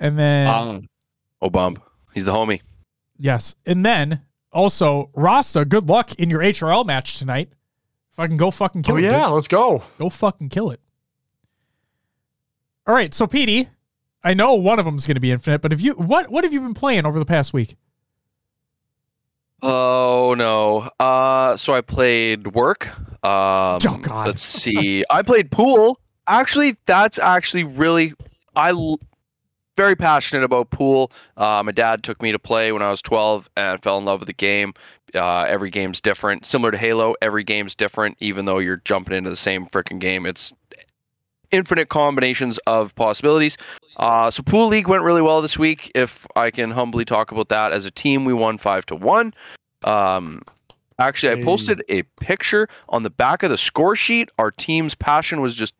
And then, Um, oh, bump. He's the homie. yes. And then also, Rasta, good luck in your HRL match tonight. If I can go fucking kill oh it. dude. yeah, let's go. Go fucking kill it. All right, so PD, I know one of them is going to be infinite, but if you what what have you been playing over the past week? Oh no. Uh so I played work. Um Oh, God. let's see. I played pool. Actually, that's actually really I l- very passionate about pool. Uh, my dad took me to play when I was 12 and fell in love with the game. Uh, every game's different. Similar to Halo, every game's different even though you're jumping into the same freaking game. It's infinite combinations of possibilities. Uh, so pool league went really well this week. If I can humbly talk about that, as a team, we won five to one. Um, actually, I posted a picture on the back of the score sheet. Our team's passion was just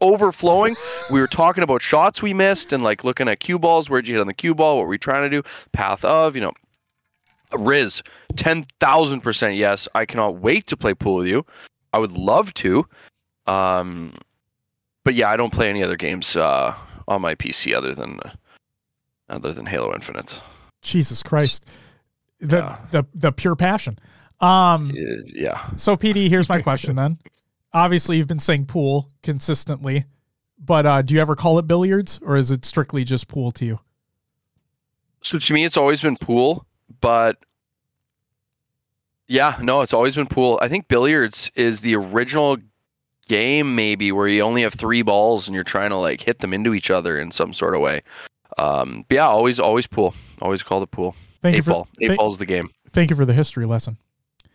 overflowing. we were talking about shots we missed and like looking at cue balls. Where'd you hit on the cue ball? What were we trying to do? Path of, you know. Riz, ten thousand percent yes. I cannot wait to play pool with you. I would love to. Um, but yeah, I don't play any other games uh, on my PC other than other than Halo Infinite. Jesus Christ. The Yeah. the the pure passion. Um yeah. so PD, here's my question then. Obviously you've been saying pool consistently, but uh do you ever call it billiards or is it strictly just pool to you? So to me, it's always been pool, but yeah, no, it's always been pool. I think billiards is the original game, maybe where you only have three balls and you're trying to like hit them into each other in some sort of way. Um, yeah, always, always pool. Always call it pool. Thank you Eight for ball. Eight thank, ball's the game. thank you for the history lesson.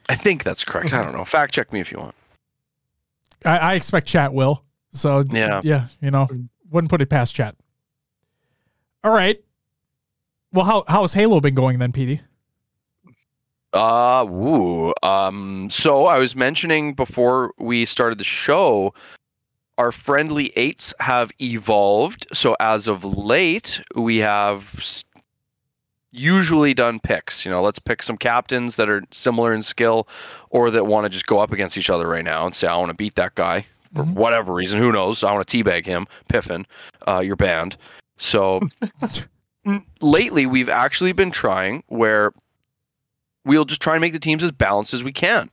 I think that's correct. I don't know. Fact check me if you want. I, I expect chat will. So Yeah. yeah, you know, wouldn't put it past chat. All right. Well, how how has Halo been going then, PD? Uh, woo. Um, so I was mentioning before we started the show, our friendly eights have evolved. So as of late, we have usually done picks. You know, let's pick some captains that are similar in skill or that want to just go up against each other right now and say, I want to beat that guy for Mhm. whatever reason. Who knows? I want to teabag him. Piffin, uh, you're banned. So lately, we've actually been trying where we'll just try and make the teams as balanced as we can.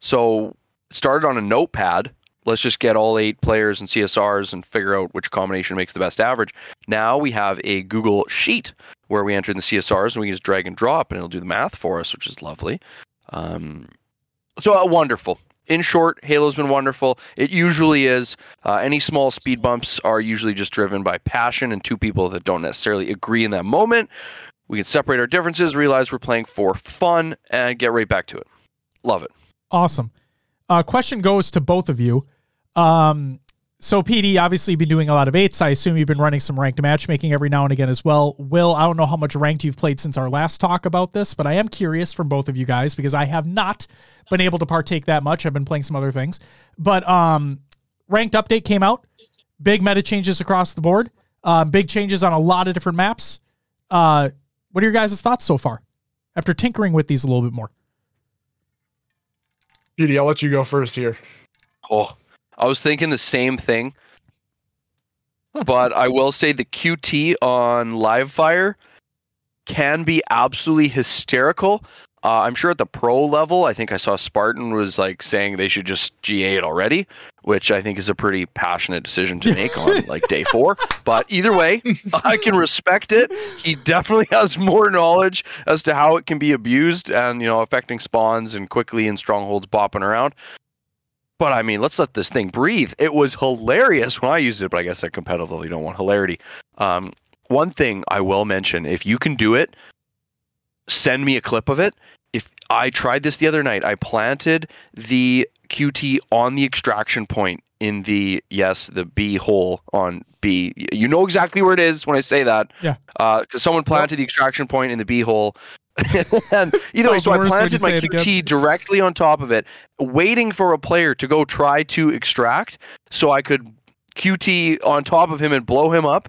So started on a notepad. Let's just get all eight players and CSRs and figure out which combination makes the best average. Now we have a Google sheet where we enter in the CSRs and we can just drag and drop and it'll do the math for us, which is lovely. Um, so uh, wonderful. In short, Halo's been wonderful. It usually is. Uh, any small speed bumps are usually just driven by passion and two people that don't necessarily agree in that moment. We can separate our differences, realize we're playing for fun, and get right back to it. Love it. Awesome. Uh, question goes to both of you. Um, so PD, obviously, you've been doing a lot of eights. I assume you've been running some ranked matchmaking every now and again as well. Will, I don't know how much ranked you've played since our last talk about this, but I am curious from both of you guys because I have not been able to partake that much. I've been playing some other things, but um, ranked update came out. Big meta changes across the board. Uh, big changes on a lot of different maps. Uh, what are your guys' thoughts so far after tinkering with these a little bit more? PD, I'll let you go first here. Oh, I was thinking the same thing, but I will say the QT on Livefire can be absolutely hysterical. Uh, I'm sure at the pro level, I think I saw Spartan was like saying they should just GA it already, which I think is a pretty passionate decision to make on like day four. But either way, I can respect it. He definitely has more knowledge as to how it can be abused and you know affecting spawns and quickly and strongholds bopping around. But I mean, let's let this thing breathe. It was hilarious when I used it, but I guess at competitive level, you don't want hilarity. Um, one thing I will mention: if you can do it, send me a clip of it. If I tried this the other night, I planted the QT on the extraction point in the yes the B hole on B. You know exactly where it is when I say that. Yeah. Because uh, someone planted the extraction point in the B hole. and you know, so I planted my QT directly on top of it, waiting for a player to go try to extract, so I could QT on top of him and blow him up.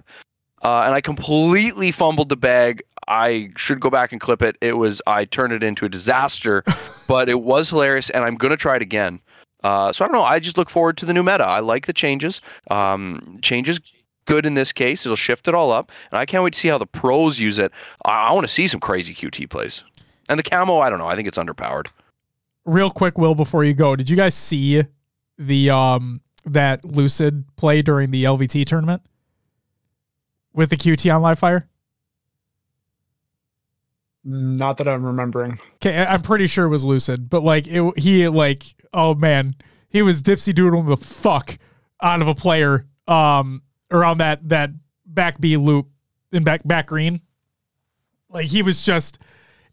Uh, and I completely fumbled the bag. I should go back and clip it. It was I turned it into a disaster, but it was hilarious, and I'm gonna try it again. Uh, so I don't know. I just look forward to the new meta. I like the changes. Um, changes good in this case. It'll shift it all up, and I can't wait to see how the pros use it. I, I want to see some crazy QT plays. And the camo, I don't know. I think it's underpowered. Real quick, Will, before you go, did you guys see the um that Lucid play during the LVT tournament with the QT on live fire? Not that I'm remembering. Okay, I'm pretty sure it was Lucid, but like it, he like oh man, he was dipsy doodling the fuck out of a player um around that that back B loop in back back green. Like he was just,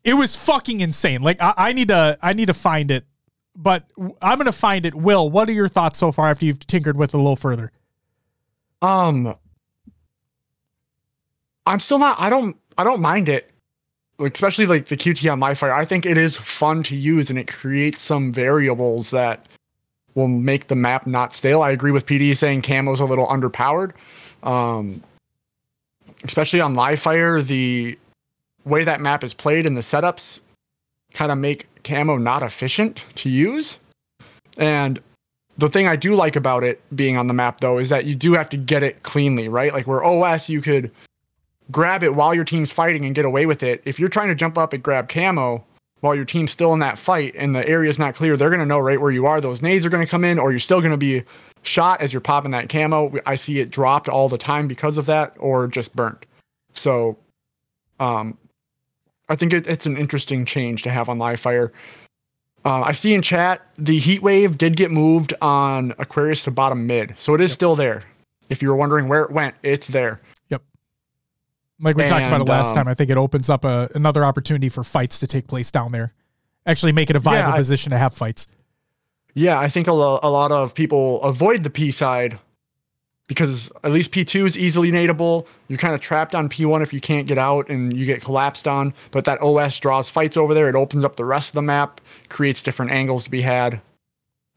it was fucking insane. Like I, I need to I need to find it, but I'm gonna find it. Will, what are your thoughts so far after you've tinkered with it a little further? Um, I'm still not. I don't. I don't mind it especially like the QT on live fire. I think it is fun to use and it creates some variables that will make the map not stale. I agree with PD saying camo's a little underpowered. Um, especially on live fire, the way that map is played and the setups kind of make camo not efficient to use. And the thing I do like about it being on the map though is that you do have to get it cleanly, right? Like where OS you could grab it while your team's fighting and get away with it. If you're trying to jump up and grab camo while your team's still in that fight and the area's not clear, they're going to know right where you are. Those nades are going to come in, or you're still going to be shot as you're popping that camo. I see it dropped all the time because of that, or just burnt. So, um, I think it, it's an interesting change to have on live fire. Uh, I see in chat the heat wave did get moved on Aquarius to bottom mid, so it is yep. still there. If you were wondering where it went, it's there. Like we and, talked about it last um, time, I think it opens up a, another opportunity for fights to take place down there. Actually, make it a viable yeah, position to have fights. Yeah, I think a, lo- a lot of people avoid the P side because at least P2 is easily nadeable. You're kind of trapped on P1 if you can't get out and you get collapsed on. But that OS draws fights over there. It opens up the rest of the map, creates different angles to be had.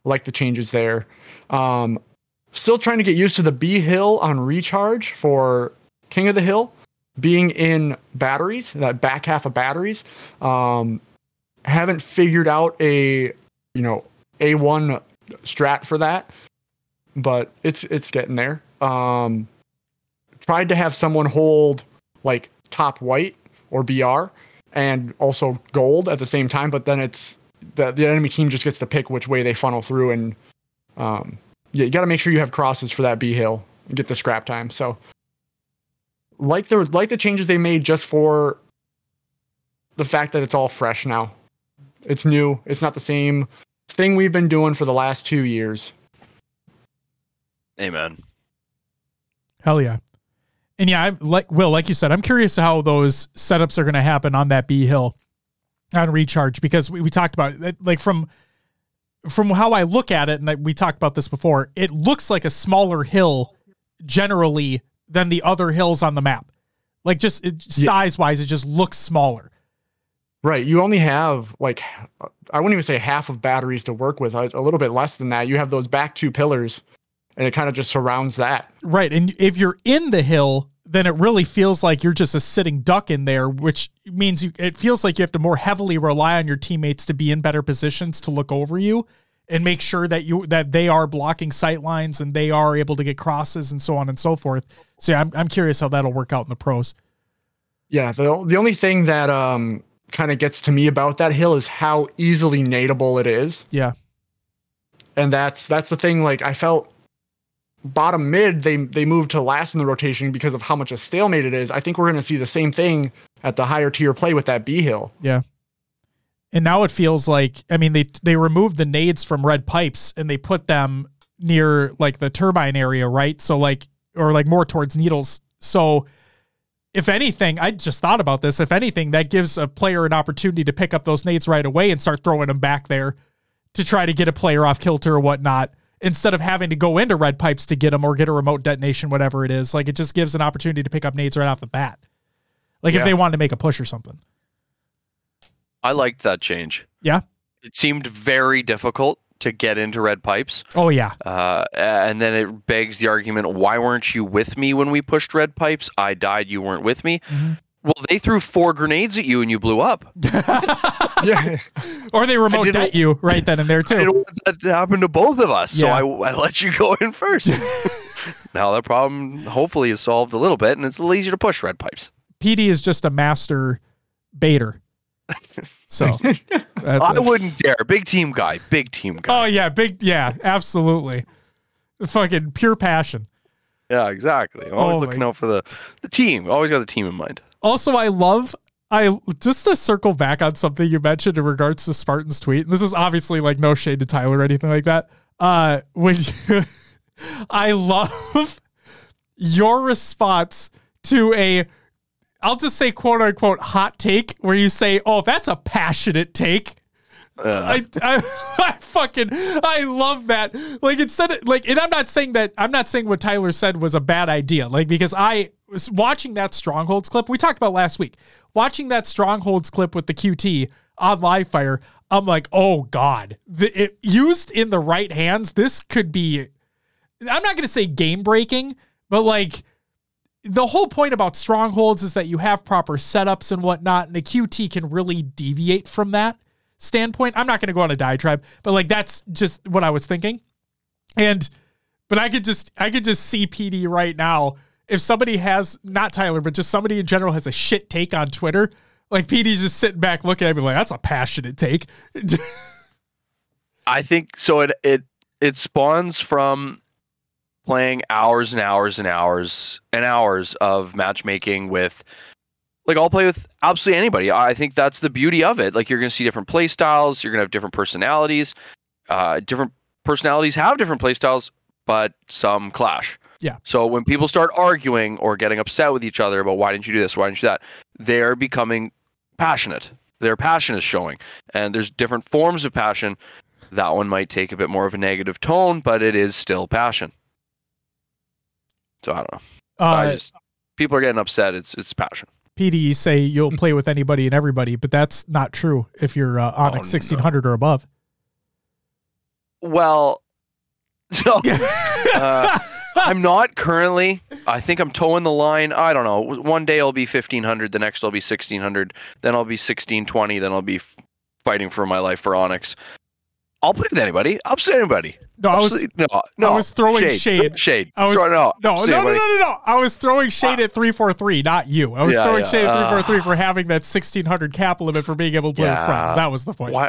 like the changes there. Um, still trying to get used to the B hill on recharge for King of the Hill being in batteries, that back half of batteries, um, haven't figured out a you know A1 strat for that, but it's it's getting there. Um, tried to have someone hold like top white or BR and also gold at the same time, but then it's the the enemy team just gets to pick which way they funnel through, and um, yeah, you got to make sure you have crosses for that B hill and get the scrap time. So like the like the changes they made just for the fact that it's all fresh now. It's new. It's not the same thing we've been doing for the last two years. Amen. Hell yeah. And yeah, I'm like Will, like you said, I'm curious how those setups are going to happen on that B hill on recharge because we, we talked about it, like from from how I look at it, and I, we talked about this before. It looks like a smaller hill generally than the other hills on the map. Like just size wise, it just looks smaller. Right. You only have like I wouldn't even say half of batteries to work with. A, a little bit less than that. You have those back two pillars, and it kind of just surrounds that. Right. And if you're in the hill, then it really feels like you're just a sitting duck in there, which means you, it feels like you have to more heavily rely on your teammates to be in better positions to look over you and make sure that you that they are blocking sight lines and they are able to get crosses and so on and so forth. So yeah, I'm I'm curious how that'll work out in the pros. Yeah, the the only thing that um kind of gets to me about that hill is how easily nadeable it is. Yeah. And that's that's the thing like I felt bottom mid they they moved to last in the rotation because of how much a stalemate it is. I think we're going to see the same thing at the higher tier play with that B hill. Yeah. And now it feels like I mean they they removed the nades from red pipes and they put them near like the turbine area, right? So like or like more towards needles. So if anything, I just thought about this. If anything, that gives a player an opportunity to pick up those nades right away and start throwing them back there to try to get a player off kilter or whatnot instead of having to go into red pipes to get them or get a remote detonation, whatever it is. Like it just gives an opportunity to pick up nades right off the bat. Like if they wanted to make a push or something. I liked that change. Yeah. It seemed very difficult to get into red pipes. Oh yeah. Uh, and then it begs the argument why weren't you with me when we pushed red pipes? I died, you weren't with me. Mhm. Well, they threw four grenades at you and you blew up. Yeah. or they remote didn't- you right then and there too. that to happen to both of us, so I, I let you go in first. now that problem hopefully is solved a little bit, and it's a little easier to push red pipes. PD is just a master baiter. So that- I wouldn't dare. Big team guy. Big team guy. Oh yeah, big yeah, absolutely. Fucking pure passion. yeah, exactly. I'm always Oh, looking my- out for the, the team. Always got the team in mind. Also, I love I just to circle back on something you mentioned in regards to Spartan's tweet. And this is obviously like no shade to Tyler or anything like that. Uh when you, I love your response to a I'll just say quote unquote hot take where you say, "Oh, that's a passionate take." Uh, I, I, I fucking I love that. Like it said like, and I'm not saying that I'm not saying what Tyler said was a bad idea. Like because I was watching that strongholds clip we talked about last week. Watching that strongholds clip with the QT on live fire, I'm like, oh god, the, it used in the right hands, this could be. I'm not gonna say game breaking, but like the whole point about strongholds is that you have proper setups and whatnot, and the QT can really deviate from that standpoint. I'm not going to go on a diatribe, but like that's just what I was thinking. And but I could just I could just see PD right now. If somebody has not Tyler, but just somebody in general has a shit take on Twitter, like PD's just sitting back looking at me like that's a passionate take. I think so. It it it spawns from playing hours and hours and hours and hours of matchmaking with like I'll play with absolutely anybody. I think that's the beauty of it. Like you're gonna see different play styles, you're gonna have different personalities. Uh, different personalities have different play styles, but some clash. Yeah. So when people start arguing or getting upset with each other about why didn't you do this, why didn't you do that, they're becoming passionate. Their passion is showing, and there's different forms of passion. That one might take a bit more of a negative tone, but it is still passion. So I don't know. I Uh, just people are getting upset. It's it's passion. PD you say you'll play with anybody and everybody, but that's not true if you're uh, Onyx Oh, no. 1600 or above. Well, so uh, I'm not currently. I think I'm towing the line. I don't know. One day I'll be 1500, the next I'll be 1600, then I'll be 1620, then I'll be f- fighting for my life for Onyx. I'll play with anybody. I'll with anybody. No, I was no, no. was throwing shade. shade. Shade. I was- Throw- no, No, no, no, no, no, no. I was throwing shade at 343, not you. I was Yeah, throwing yeah. shade at Uh, 343 for having that 1600 cap limit for being able to play with friends. That was the point. Why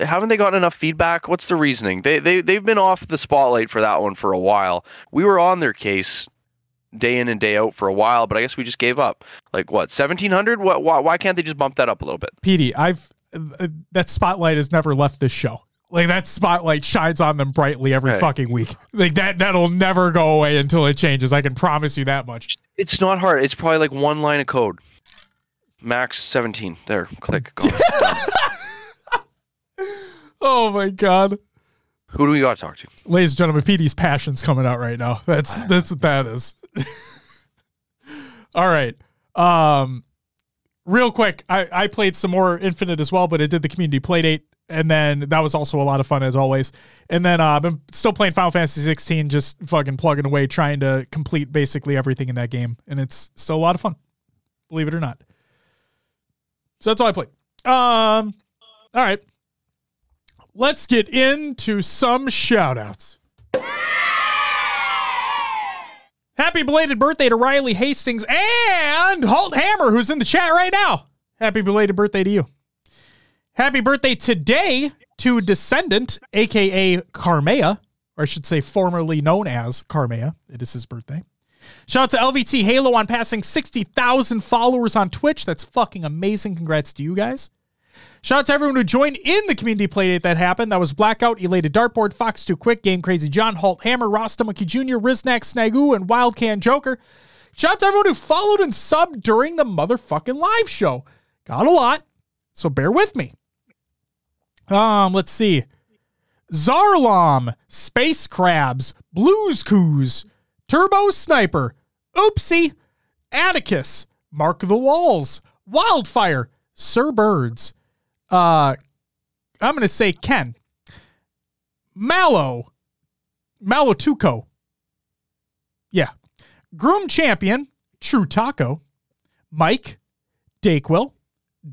haven't they gotten enough feedback? What's the reasoning? They they they've been off the spotlight for that one for a while. We were on their case day in and day out for a while, but I guess we just gave up. Like what, seventeen hundred? What? Why, why can't they just bump that up a little bit? PD, I've uh, that spotlight has never left this show. Like that spotlight shines on them brightly every Right. fucking week. Like that that'll never go away until it changes. I can promise you that much. It's not hard. It's probably like one line of code. Max seventeen. There, click. Go. Oh my god. Who do we got to talk to? Ladies and gentlemen, PD's passion's coming out right now. That's that's what that is. All right. Um real quick, I, I played some more Infinite as well, but it did the community play date. And then that was also a lot of fun as always. And then uh, I've been still playing Final Fantasy 16, just fucking plugging away, trying to complete basically everything in that game. And it's still a lot of fun, believe it or not. So that's all I played. Um, all right. Let's get into some shoutouts. Happy belated birthday to Riley Hastings and Holt Hammer, who's in the chat right now. Happy belated birthday to you. Happy birthday today to Descendant, aka Carmea, or I should say formerly known as Carmea. It is his birthday. Shout out to LVT Halo on passing 60,000 followers on Twitch. That's fucking amazing. Congrats to you guys. Shout out to everyone who joined in the community playdate that happened. That was Blackout, Elated Dartboard, Fox Too Quick, Game Crazy John, Halt Hammer, Rasta Monkey Jr., Riznak, Snagu, and Wildcan Joker. Shout out to everyone who followed and subbed during the motherfucking live show. Got a lot, so bear with me. Um, let's see. Zarlam, Space Crabs, Blues Coos, Turbo Sniper, Oopsie, Atticus, Mark the Walls, Wildfire, Sir Birds, uh, I'm going to say Ken, Mallow, Mallow Tuco, yeah, Groom Champion, True Taco, Mike, Dakewill,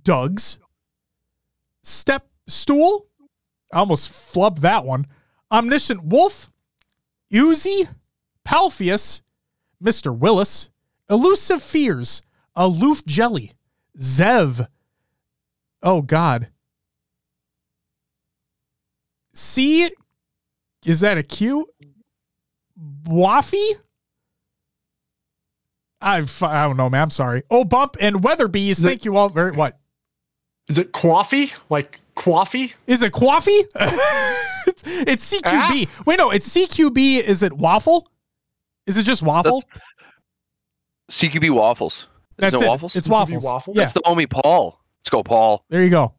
Doug's, Step Stool, I almost flubbed that one, Omniscient Wolf, Uzi, Palpheus, Mr. Willis, Elusive Fears, Aloof Jelly, Zev. Oh God. C is that a Q? Waffy? I I don't know, man. I'm sorry. Oh, Bump and Weatherbees. The- Thank you all very what? Is it coffee? Like coffee? Is it Quaffy? it's, it's CQB. Wait, no, it's CQB. Is it waffle? Is it just waffle? CQB waffles. That's Isn't it. it waffles? It's CQB waffles. waffles? Yeah, That's the homie Paul. Let's go, Paul. there you go.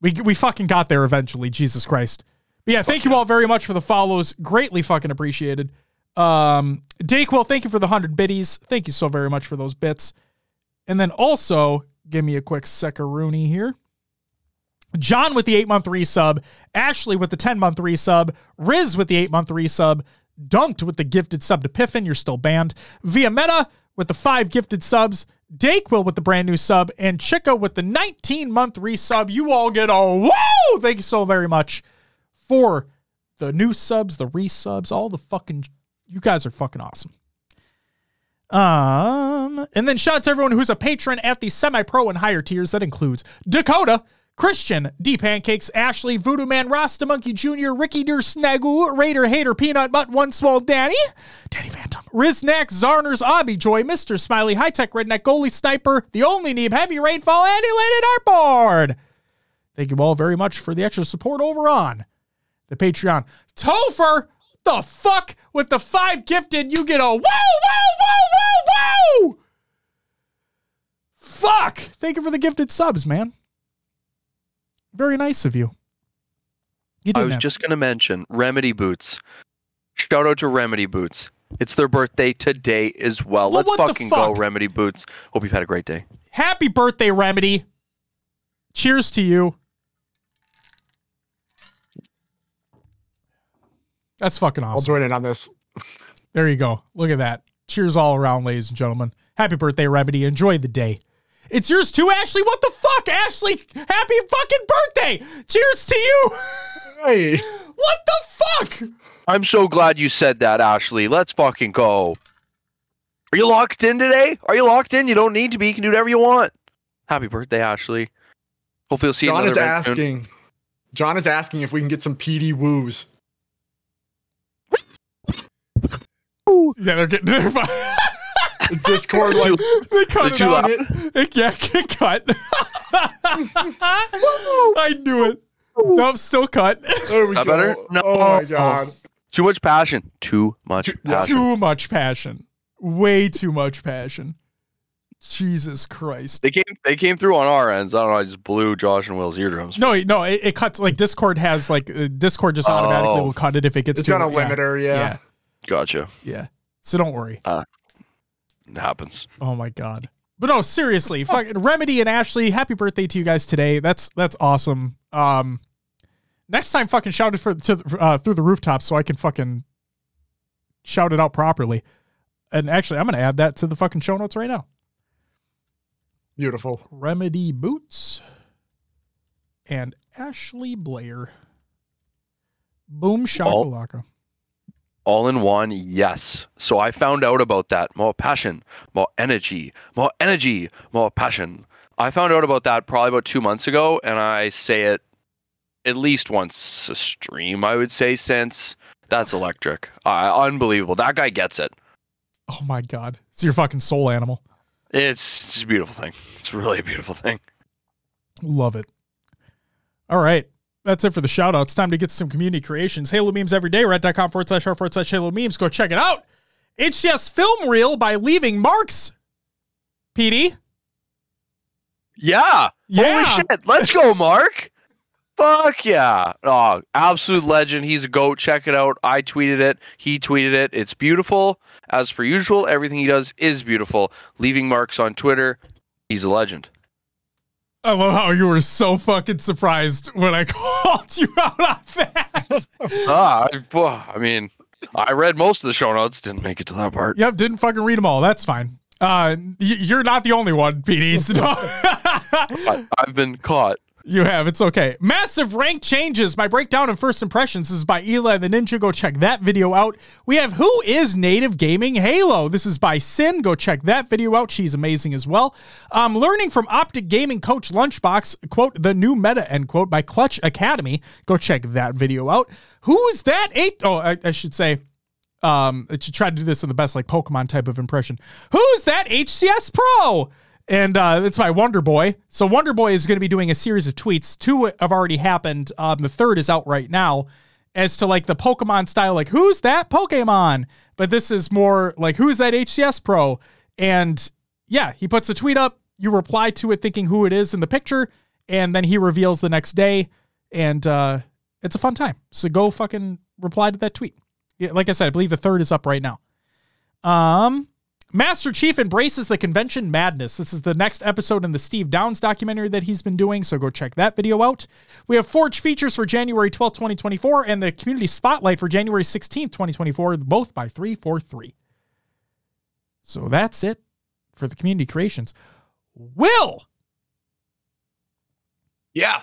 We we fucking got there eventually. Jesus Christ. But yeah, thank you all very much for the follows. Greatly fucking appreciated. Um, Daquil, thank you for the hundred biddies. Thank you so very much for those bits. And then also, give me a quick seckaroonie here. John with the eight month resub, Ashley with the 10 month resub, Riz with the eight month resub, Dunked with the gifted sub to Piffin, you're still banned, Via Meta with the five gifted subs, Dayquil with the brand new sub, and Chica with the 19 month resub. You all get a whoa! Thank you so very much for the new subs, the resubs, all the fucking. You guys are fucking awesome. Um, and then shout out to everyone who's a patron at the semi-pro and higher tiers. That includes Dakota, Christian, D Pancakes, Ashley, Voodoo Man, Rasta Monkey Jr., Ricky Deer Snagoo, Raider Hater, Peanut Butt, One Swell Danny, Danny Phantom, Riznak, Zarners, Obby Joy, Mr. Smiley, High Tech Redneck, Goalie Sniper, The Only Neeb, Heavy Rainfall, and Elated Dartboard. Thank you all very much for the extra support over on the Patreon. Topher, the fuck with the five gifted, you get a wow, wow, wow, wow, wow. Fuck. Thank you for the gifted subs, man. Very nice of you. You I was that. just going to mention Remedy Boots. Shout out to Remedy Boots. It's their birthday today as well. Well, Let's what the fucking go. Remedy Boots. Hope you've had a great day. Happy birthday, Remedy. Cheers to you. That's fucking awesome. I'll awesome. join in on this. There you go. Look at that. Cheers all around, ladies and gentlemen. Happy birthday, Remedy. Enjoy the day. It's yours too, Ashley. What the fuck, Ashley? Happy fucking birthday. Cheers to you. Hey, what the fuck? I'm so glad you said that, Ashley. Let's fucking go. Are you locked in today? Are you locked in? You don't need to be. You can do whatever you want. Happy birthday, Ashley. Hopefully, you'll see you John another is event soon. asking. John is asking if we can get some PD woos. Yeah, they're getting their Is Discord like They cut They're it too out. loud. It, yeah, get cut. I knew it. Nope, still cut. There we That go. better? No. Oh my god. Too much passion. Too much Too- passion. Too much passion. Way too much passion. Jesus Christ. They came. They came through on our ends. I don't know. I just blew Josh and Will's eardrums. No, no, it, it cuts like Discord has like uh, Discord just automatically Oh. will cut it if it gets It's to got a yeah, limiter, Yeah. yeah. Gotcha. yeah, So don't worry. It happens. Oh my god. But no, seriously, fucking Remedy and Ashley, happy birthday to you guys today. That's that's awesome. Um next time fucking shout it for to uh, through the rooftop so I can fucking shout it out properly. And actually, I'm going to add that to the fucking show notes right now. Beautiful. Remedy Boots and Ashley Blair. Boom shakalaka. All in one, yes. So I found out about that. More passion, more energy, more energy, more passion. I found out about that probably about two months ago, and I say it at least once a stream, I would say, since that's electric. Uh, unbelievable. That guy gets it. Oh my god. It's your fucking soul animal. It's just a beautiful thing. It's really a beautiful thing. Love it. All right. That's it for the shout outs. Time to get some community creations. Halo memes every day. Reddit.com forward slash r forward slash Halo memes. Go check it out. It's just film reel by leaving marks. PD. Yeah. Yeah. Holy shit. Let's go, Mark. Fuck yeah. Oh, absolute legend. He's a goat. Check it out. I tweeted it. He tweeted it. It's beautiful. As per usual, everything he does is beautiful. Leaving marks on Twitter. He's a legend. I love how you were so fucking surprised when I called you out on that. ah, I, I mean, I read most of the show notes. Didn't make it to that part. yep, didn't fucking read them all. That's fine. Uh, y- you're not the only one, PD. So I, I've been caught. You have. It's okay. Massive rank changes. My breakdown of first impressions is by Eli the Ninja. Go check that video out. We have Who is Native Gaming Halo? This is by Sin. Go check that video out. She's amazing as well. Um, learning from Optic Gaming Coach Lunchbox, quote, the new meta, end quote, by Clutch Academy. Go check that video out. Who is that? Eight? Oh, I, I should say, um, should try to do this in the best like Pokemon type of impression. Who's that HCS Pro? And uh, it's by Wonder Boy. So Wonder Boy is going to be doing a series of tweets. Two have already happened. Um, the third is out right now. As to like the Pokemon style, like who's that Pokemon? But this is more like who's that HCS Pro? And yeah, he puts a tweet up. You reply to it thinking who it is in the picture, and then he reveals the next day. And uh, it's a fun time. So go fucking reply to that tweet. Yeah, like I said, I believe the third is up right now. Um, Master Chief embraces the convention madness. This is the next episode in the Steve Downs documentary that he's been doing, so go check that video out. We have Forge features for January 12th, 2024, and the Community Spotlight for January 16th, 2024, both by 343. So that's it for the community creations. Will! Yeah.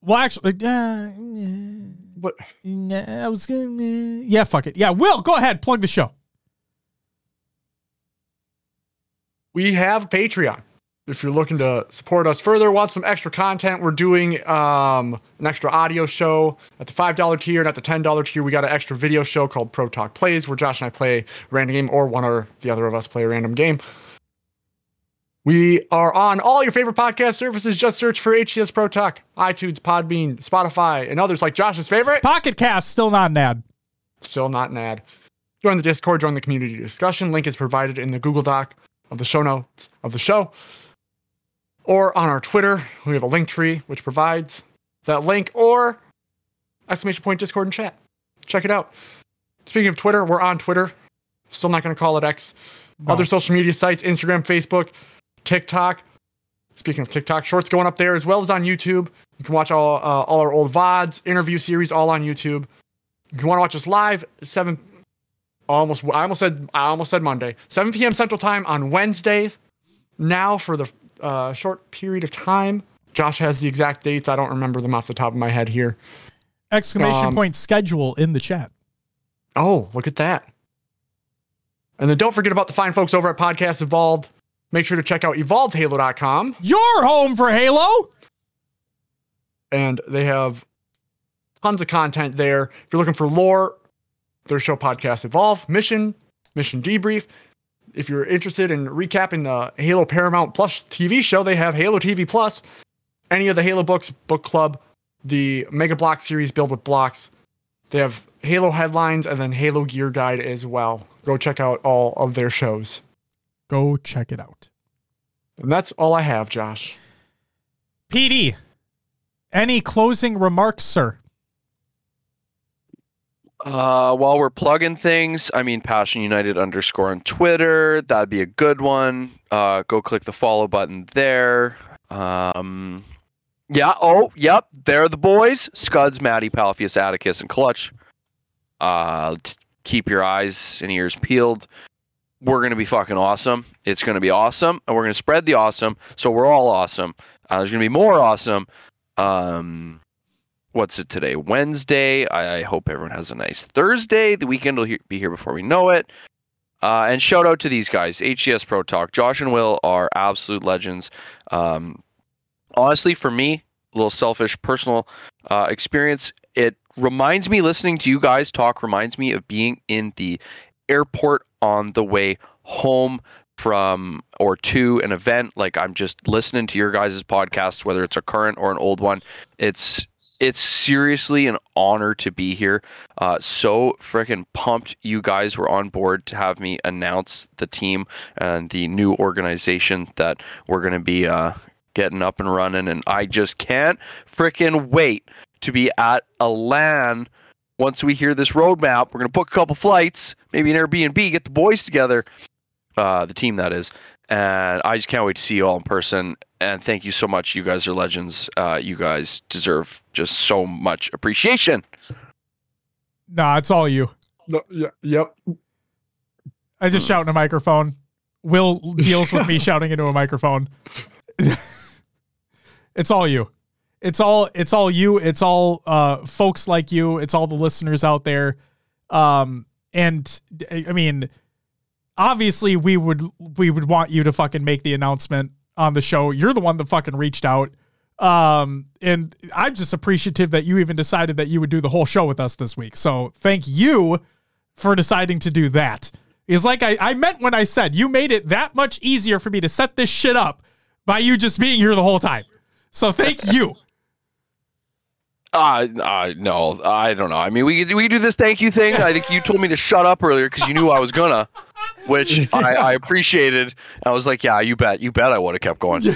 Well, actually, uh, mm, What? Mm, I was gonna, mm, yeah, fuck it. Yeah, Will, go ahead, plug the show. We have Patreon. If you're looking to support us further, want some extra content, we're doing um, an extra audio show at the $5 tier and at the $10 tier. We got an extra video show called Pro Talk Plays, where Josh and I play a random game, or one or the other of us play a random game. We are on all your favorite podcast services. Just search for HCS Pro Talk, iTunes, Podbean, Spotify, and others like Josh's favorite. Pocket Cast, still not an ad. Still not an ad. Join the Discord, join the community discussion. Link is provided in the Google Doc of the show notes of the show. Or on our Twitter, we have a link tree which provides that link or exclamation point Discord and chat. Check it out. Speaking of Twitter, we're on Twitter. Still not going to call it X. Other social media sites, Instagram, Facebook, TikTok. Speaking of TikTok, shorts going up there as well as on YouTube. You can watch all uh, all our old VODs, interview series, all on YouTube. If you want to watch us live, seven almost I almost said I almost said Monday, 7 p.m. Central Time on Wednesdays. Now for the uh, short period of time, Josh has the exact dates. I don't remember them off the top of my head here. Exclamation Um, point schedule in the chat. Oh, look at that! And then don't forget about the fine folks over at Podcast Evolved. Make sure to check out evolvedhalo.com. Your home for Halo. and they have tons of content there. If you're looking for lore, their show podcast Evolve, Mission, Mission Debrief. If you're interested in recapping the Halo Paramount Plus TV show, they have Halo TV Plus, any of the Halo books, book club, the Mega Block series Build with Blocks. They have Halo headlines and then Halo Gear Guide as well. Go check out all of their shows. Go check it out. And that's all I have, Josh. PD, any closing remarks, sir? Uh, while we're plugging things, I mean, Passion United underscore on Twitter. That'd be a good one. Uh, go click the follow button there. Um, yeah. Oh, yep. There are the boys. Scuds, Maddie, Palfius, Atticus, and Clutch. Uh, keep your eyes and ears peeled. We're gonna be fucking awesome. It's gonna be awesome, and we're gonna spread the awesome. So we're all awesome. Uh, there's gonna be more awesome. Um, what's it today? Wednesday. I, I hope everyone has a nice Thursday. The weekend will he- be here before we know it. Uh, and shout out to these guys, HCS Pro Talk. Josh and Will are absolute legends. Um, honestly, for me, a little selfish personal uh, experience. It reminds me listening to you guys talk. Reminds me of being in the airport on the way home from or to an event. Like I'm just listening to your guys' podcasts, whether it's a current or an old one. It's it's seriously an honor to be here. Uh, so freaking pumped you guys were on board to have me announce the team and the new organization that we're going to be uh, getting up and running. And I just can't freaking wait to be at a LAN once we hear this roadmap. We're going to book a couple flights, maybe an Airbnb, get the boys together, uh, the team that is. And I just can't wait to see you all in person. And thank you so much. You guys are legends. Uh, you guys deserve just so much appreciation. Nah, it's all you. No, yeah, yep. I just shout in a microphone. Will deals with me shouting into a microphone. it's all you. It's all it's all you. It's all uh folks like you. It's all the listeners out there. Um and I mean obviously we would we would want you to fucking make the announcement on the show. You're the one that fucking reached out. Um and I'm just appreciative that you even decided that you would do the whole show with us this week. So thank you for deciding to do that. Is like I, I meant when I said you made it that much easier for me to set this shit up by you just being here the whole time. So thank you. Uh, uh, no, I don't know. I mean, we we do this thank you thing. I think you told me to shut up earlier because you knew I was gonna, which I, I appreciated. I was like, yeah, you bet, you bet, I would have kept going.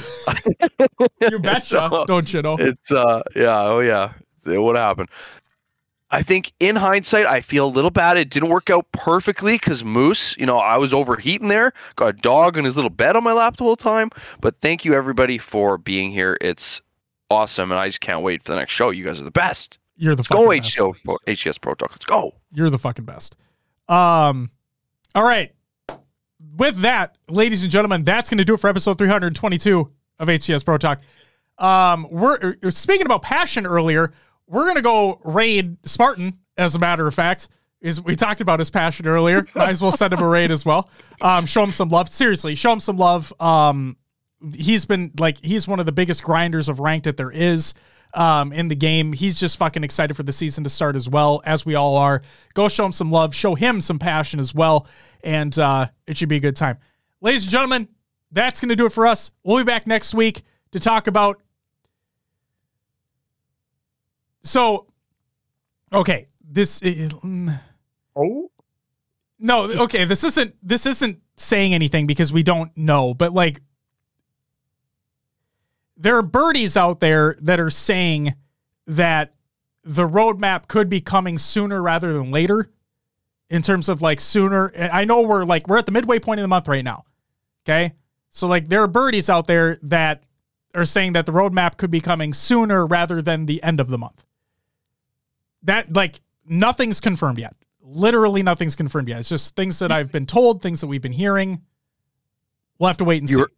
You betcha, So- don't you know? It's uh, yeah, oh yeah, it would happen. I think in hindsight, I feel a little bad. It didn't work out perfectly because Moose, you know, I was overheating there. Got a dog in his little bed on my lap the whole time. But thank you everybody for being here. It's awesome, and I just can't wait for the next show. You guys are the best. You're the Let's fucking go, best. HCO, HCS Pro Talk. Let's go. You're the fucking best. Um, all right. With that, ladies and gentlemen, that's going to do it for episode 322 of HCS Pro Talk. Um, we're uh, speaking about passion earlier. We're going to go raid Spartan. As a matter of fact, is we talked about his passion earlier. Might as well send him a raid as well. Um, show him some love. Seriously, show him some love. Um, he's been like he's one of the biggest grinders of ranked that there is um, in the game. He's just fucking excited for the season to start as well, as we all are. Go show him some love, show him some passion as well, and uh, it should be a good time. Ladies and gentlemen, that's going to do it for us. We'll be back next week to talk about. So, okay, this. mm, Oh, no, okay, this isn't this isn't saying anything because we don't know, but like there are birdies out there that are saying that the roadmap could be coming sooner rather than later in terms of like sooner. I know we're like we're at the midway point of the month right now. Okay? So like there are birdies out there that are saying that the roadmap could be coming sooner rather than the end of the month. That like nothing's confirmed yet. Literally nothing's confirmed yet. It's just things that I've been told, things that we've been hearing. We'll have to wait and You see. were-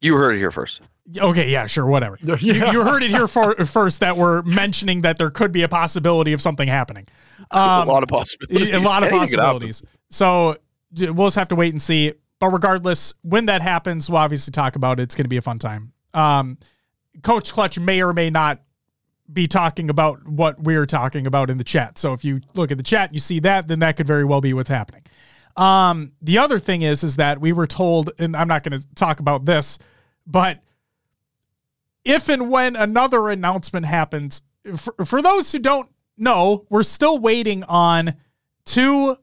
You heard it here first. Okay, yeah, sure, whatever. yeah. You, you heard it here for, first that we're mentioning that there could be a possibility of something happening. Um, a lot of possibilities. a lot of Anything possibilities. So we'll just have to wait and see. But regardless, when that happens, we'll obviously talk about it. It's going to be a fun time. Um, Coach Clutch may or may not be talking about what we're talking about in the chat. So if you look at the chat and you see that, then that could very well be what's happening. Um, the other thing is, is that we were told, and I'm not going to talk about this, but if and when another announcement happens, for, for those who don't know, we're still waiting on two,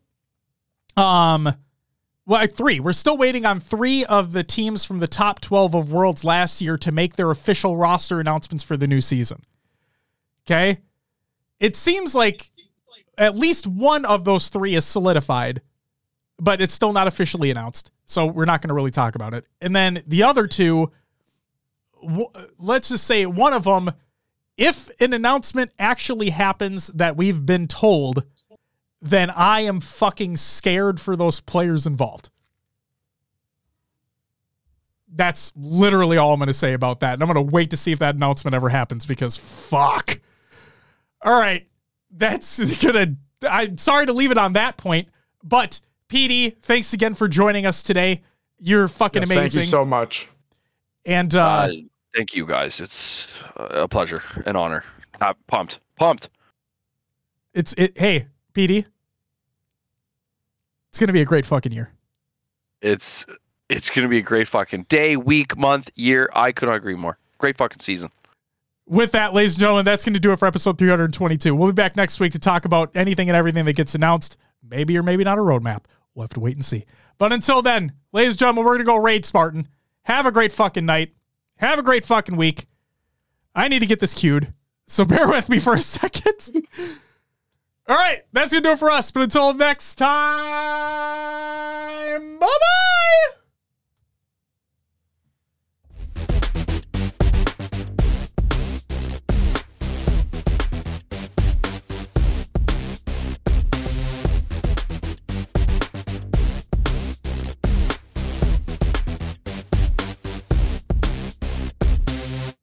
um, well, three. We're still waiting on three of the teams from the top 12 of Worlds last year to make their official roster announcements for the new season. Okay. It seems like at least one of those three is solidified, but it's still not officially announced. So we're not going to really talk about it. And then the other two, w- let's just say one of them, if an announcement actually happens that we've been told, then I am fucking scared for those players involved. That's literally all I'm going to say about that. And I'm going to wait to see if that announcement ever happens because fuck. All right. That's going to, I'm sorry to leave it on that point, but PD, thanks again for joining us today. You're fucking Yes, amazing. Thank you so much. and, uh, Uh, thank you guys. It's uh, a pleasure, an honor. Uh, pumped, pumped. It's it. Hey, PD. It's gonna be a great fucking year. It's it's gonna be a great fucking day, week, month, year. I could not agree more. Great fucking season. with that, ladies and gentlemen, that's going to do it for episode 322. We'll be back next week to talk about anything and everything that gets announced. Maybe or maybe not a roadmap. We'll have to wait and see. But until then, ladies and gentlemen, we're going to go raid Spartan. Have a great fucking night. Have a great fucking week. I need to get this queued. So bear with me for a second. All right, that's going to do it for us. But until next time.